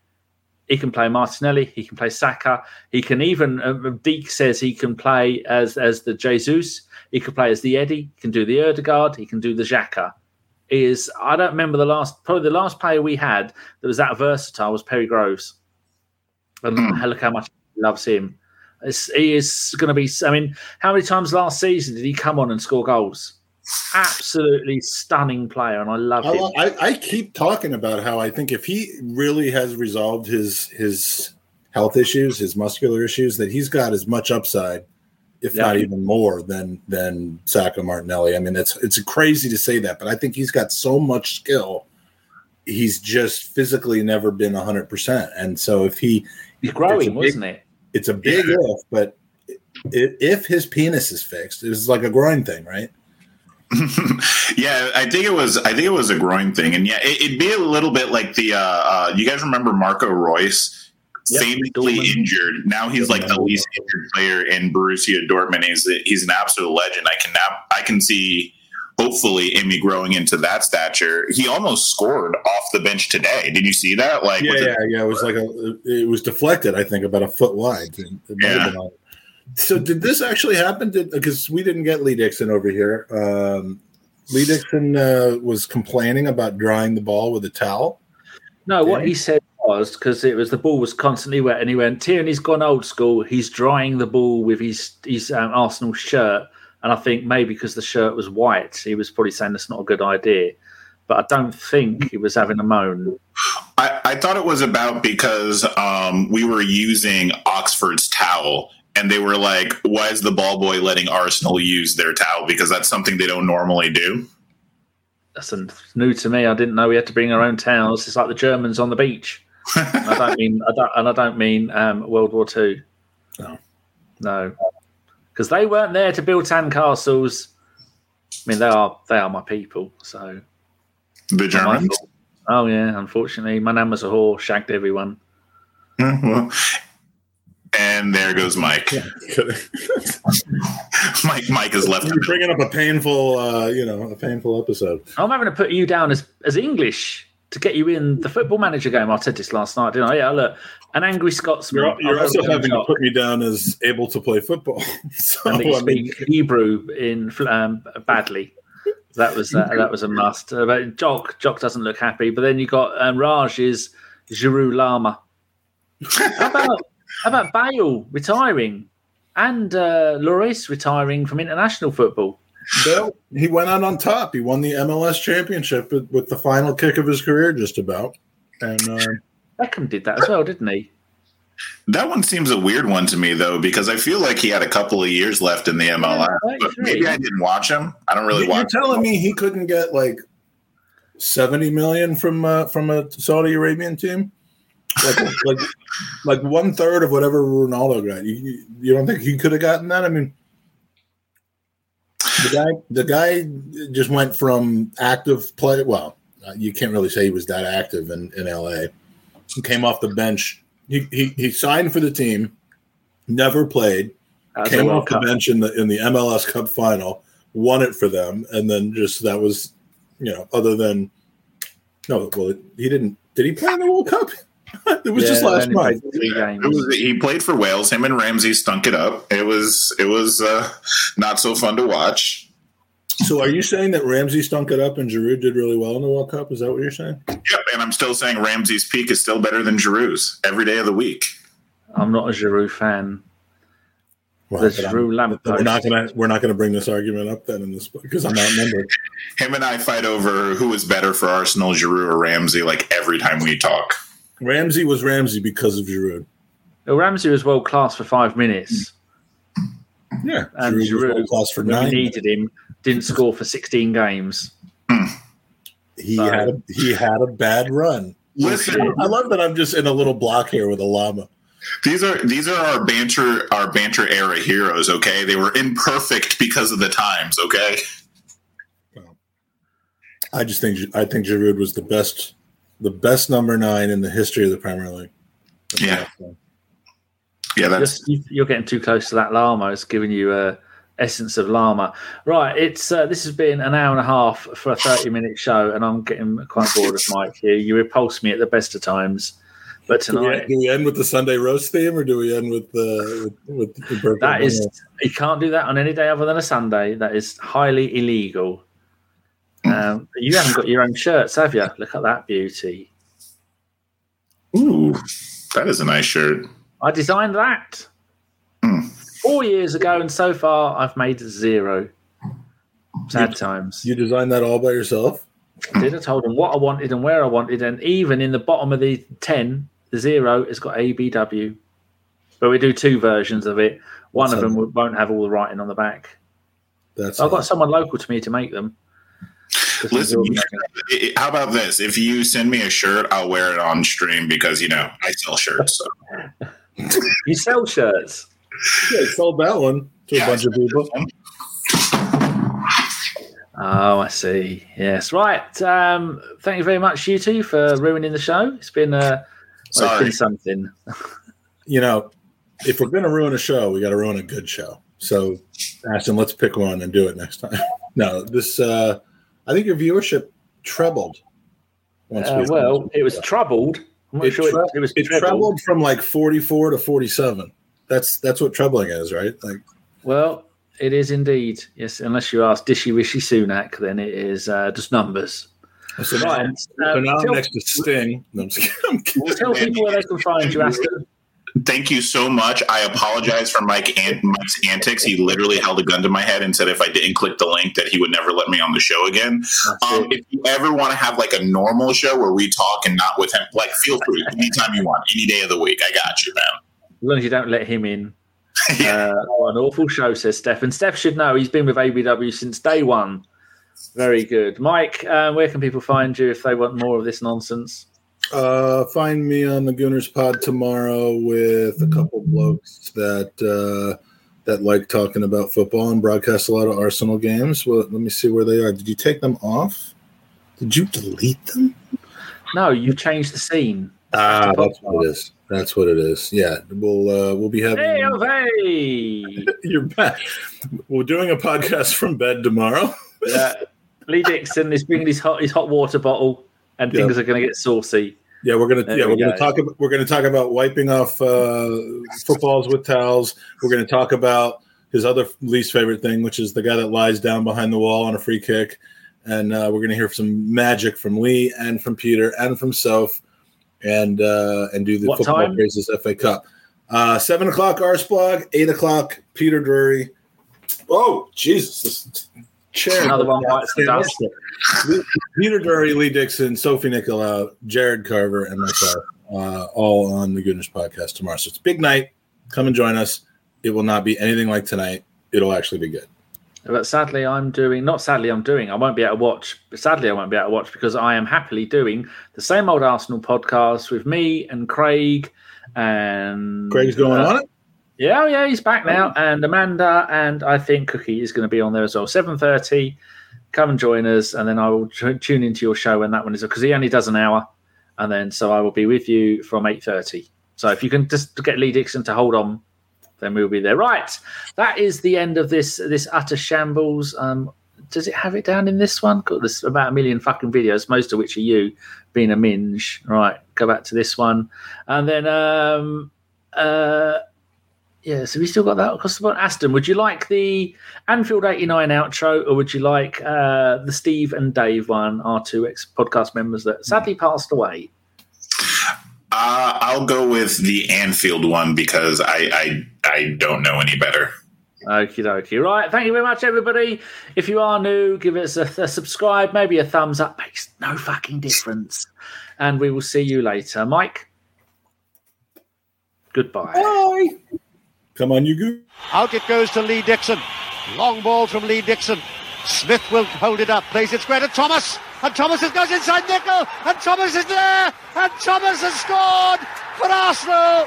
He can play Martinelli. He can play Saka. He can even. Um, Deac says he can play as as the Jesus. He can play as the Eddie. He can do the Odegaard. He can do the Xhaka. He Is I don't remember the last probably the last player we had that was that versatile was Perry Groves. And Hmm. look how much he loves him. It's, he is going to be. I mean, how many times last season did he come on and score goals? Absolutely stunning player, and I love him. I, I, keep talking about how I think if he really has resolved his his health issues, his muscular issues, that he's got as much upside, if Yeah. not even more, than than Sacco Martinelli. I mean, it's it's crazy to say that, but I think he's got so much skill. He's just physically never been hundred percent, and so if he, He's growing, big- wasn't it? it's a big if, but if, if his penis is fixed, it's like a groin thing, right? [LAUGHS] yeah. I think it was. I think it was a growing thing, and yeah, it, it'd be a little bit like the. Uh, uh, you guys remember Marco Reus? Yep, Famously Dortmund. injured. Now he's like the least injured player in Borussia Dortmund. He's he's an absolute legend. I can now I can see hopefully Amy growing into that stature. He almost scored off the bench today. Did you see that? Like, Yeah, yeah, yeah. It was like a, it was deflected. I think about a foot wide. It might have Yeah. Been on- So did this actually happen? Because we didn't get Lee Dixon over here. Um, Lee Dixon uh, was complaining about drying the ball with a towel. No, what he said was because it was the ball was constantly wet, and he went, Tierney's gone old school. He's drying the ball with his his um, Arsenal shirt, and I think maybe because the shirt was white, he was probably saying that's not a good idea. But I don't think he was having a moan. I, I, I thought it was about because um, we were using Oxford's towel, and they were like, "Why is the ball boy letting Arsenal use their towel? Because that's something they don't normally do." That's new to me. I didn't know we had to bring our own towels. It's like the Germans on the beach. I don't mean, I don't, and I don't mean um, World War Two. No. no, because they weren't there to build tan castles. I mean, they are they are my people. So The Germans. Oh yeah, unfortunately, my nan was a whore, shagged everyone. Yeah, [LAUGHS] well, and there goes Mike. [LAUGHS] Mike Mike is left. You're bringing up a painful, uh, you know, a painful episode. I'm having to put you down as as English to get you in the football manager game. I said this last night, didn't I? Yeah, look, an angry Scotsman. You're, you're also having to put me down as able to play football. [LAUGHS] so, and that you I mean, Hebrew in um, badly. That was uh, that was a must. Uh, but Jock Jock doesn't look happy. But then you got um, Raj is Giroud Lama. How about how about Bale retiring and uh, Lloris retiring from international football? Bill, he went out on top. He won the MLS championship with, with the final kick of his career, just about. And uh, Beckham did that as well, didn't he? That one seems a weird one to me though, because I feel like he had a couple of years left in the MLS. Yeah, but maybe I didn't watch him. I don't really watch. you're watch. telling me he couldn't get like seventy million from uh, from a Saudi Arabian team, like like like one third of whatever Ronaldo got. You, you, you don't think he could have gotten that? I mean, the guy the guy just went from active play. Well, uh, you can't really say he was that active in in LA. He came off the bench. He he, he signed for the team, never played the came off the bench in the in the MLS Cup final, won it for them, and then just that was, you know, other than no, well, he didn't. Did he play in the World Cup? [LAUGHS] it was just last only month. played three games. It was, he played for Wales. Him and Ramsey stunk it up. It was it was uh, not so fun to watch. So, are you saying that Ramsey stunk it up and Giroud did really well in the World Cup? Is that what you're saying? Yep, and I'm still saying Ramsey's peak is still better than Giroud's every day of the week. I'm not a Giroud fan. Well, The Giroud but we're not gonna we're not gonna bring this argument up then in this because I'm outnumbered. Him and I fight over who is better for Arsenal, Giroud or Ramsey, like every time we talk. Ramsey was Ramsey because of Giroud. Well, Ramsey was world class for five minutes, Yeah, and Giroud was Giroud, world class for nine. needed him, didn't score for 16 games. He Sorry. had a, he had a bad run. Listen, I love that I'm just in a little block here with a llama. these are these are our banter our banter era heroes. Okay, they were imperfect because of the times. Okay, I just think I think Giroud was the best, the best number nine in the history of the Premier League. Yeah. yeah, that's Just, you- you're getting too close to that llama. It's giving you a essence of llama. Right. It's uh, this has been an hour and a half for a 30 minute show, and I'm getting quite bored of Mike here. You repulse me at the best of times, but Do we, tonight do we end with the Sunday roast theme, or do we end with uh, with, with the birthday that is you can't do that on any day other than a Sunday. That is highly illegal. Um, you haven't got your own shirts, have you? Look at that beauty. ooh, that is a nice shirt. I designed that Hmm. four years ago, and so far I've made zero. Sad times. You designed that all by yourself. I did. I told them what I wanted and where I wanted, and even in the bottom of the ten, the zero has got ABW. But we do two versions of it. One That's of them won't have all the writing on the back. That's I've got someone local to me to make them. Listen, you- i- i- how about this? If you send me a shirt, I'll wear it on stream because you know I sell shirts. So. [LAUGHS] You sell shirts. yeah, you sold that one to Yeah, a bunch of people. Oh, I see. Yes, right. Um, thank you very much, you two, for ruining the show. It's been uh, well, it's Sorry. been something. [LAUGHS] You know, if we're going to ruin a show, we got to ruin a good show. So, Ashton, let's pick one and do it next time. [LAUGHS] no, this. uh I think your viewership trebled. once Uh, we- well, it was troubled. It, sure tre- it, was it trebled. trebled from like 44 to 47. That's that's what trebling is, right? Like Well, it is indeed. Yes, unless you ask Dishy Rishi Sunak, then it is uh, just numbers. so now, Right. so Um, now I'm next to Sting. No, I'm just. I'm tell people where they can find you, Aston. Thank you so much. I apologize for Mike and Mike's antics. He literally held a gun to my head and said if I didn't click the link that he would never let me on the show again. Um, if you ever want to have like a normal show where we talk and not with him, like feel free [LAUGHS] anytime you want, any day of the week. I got you, man. As long as you don't let him in. [LAUGHS] Yeah. Uh, oh, an awful show, says Steph. And Steph should know he's been with ABW since day one. Very good. Mike, uh, where can people find you if they want more of this nonsense? Uh, find me on the Gooners Pod tomorrow with a couple blokes that uh, that like talking about football and broadcast a lot of Arsenal games. Well, let me see where they are. Did you take them off? Did you delete them? No, you changed the scene. Ah, that's what it is. That's what it is. Yeah, we'll uh, we'll be having. Hey, oh, hey. [LAUGHS] You're back. We're doing a podcast from bed tomorrow. yeah. Lee Dixon is bringing his hot his hot water bottle, and Yeah. things are going to get saucy. Yeah, we're gonna There yeah we we're gonna go. talk about we're gonna talk about wiping off uh, footballs with towels. We're gonna talk about his other least favorite thing, which is the guy that lies down behind the wall on a free kick, and uh, we're gonna hear some magic from Lee and from Peter and from Soph, and uh, and do the What football time? praises FA Cup. Uh, Seven o'clock Arsblog, eight o'clock Peter Drury. Oh Jesus! This chair Another one bites the dust. Peter Drury, Lee Dixon, Sophie Nicolau, Jared Carver, and myself, uh, all on the Gooners Podcast tomorrow. So it's a big night. Come and join us. It will not be anything like tonight. It'll actually be good. But sadly, I'm doing not sadly, I'm doing. I won't be able to watch. But sadly, I won't be able to watch because I am happily doing the same old Arsenal podcast with me and Craig and Craig's going uh, on it. Yeah, oh, yeah, he's back now, and Amanda and I think Cookie is going to be on there as well. Seven thirty. Come and join us, and then I will t- tune into your show when that one is because he only does an hour, and then so I will be with you from eight thirty. So if you can just get Lee Dixon to hold on, then we'll be there. Right, that is the end of this this utter shambles. Um, does it have it down in this one? God, there's about a million fucking videos, most of which are you being a minge. Right, go back to this one, and then um, uh, yeah. So we still got that across the board. Aston, would you like the Anfield '89 outro, or would you like uh, the Steve and Dave one, our two ex podcast members that sadly passed away? Uh, I'll go with the Anfield one because I, I I don't know any better. Okie dokie. Right. Thank you very much, everybody. If you are new, give us a, a subscribe, maybe a thumbs up. Makes no fucking difference. And we will see you later. Mike, goodbye. Bye. Come on, you go. Out it goes to Lee Dixon. Long ball from Lee Dixon. Smith will hold it up, plays it square to Thomas. And Thomas has goes inside Nicol. And Thomas is there. And Thomas has scored for Arsenal.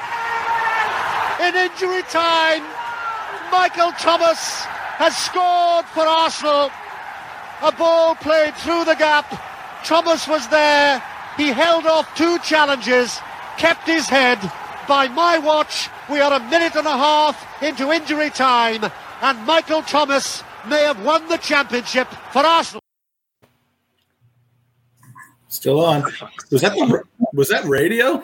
In injury time, Michael Thomas has scored for Arsenal. A ball played through the gap. Thomas was there. He held off two challenges, kept his head. By my watch, we are a minute and a half into injury time, and Michael Thomas may have won the championship for Arsenal. Still on. Was that the, was that radio?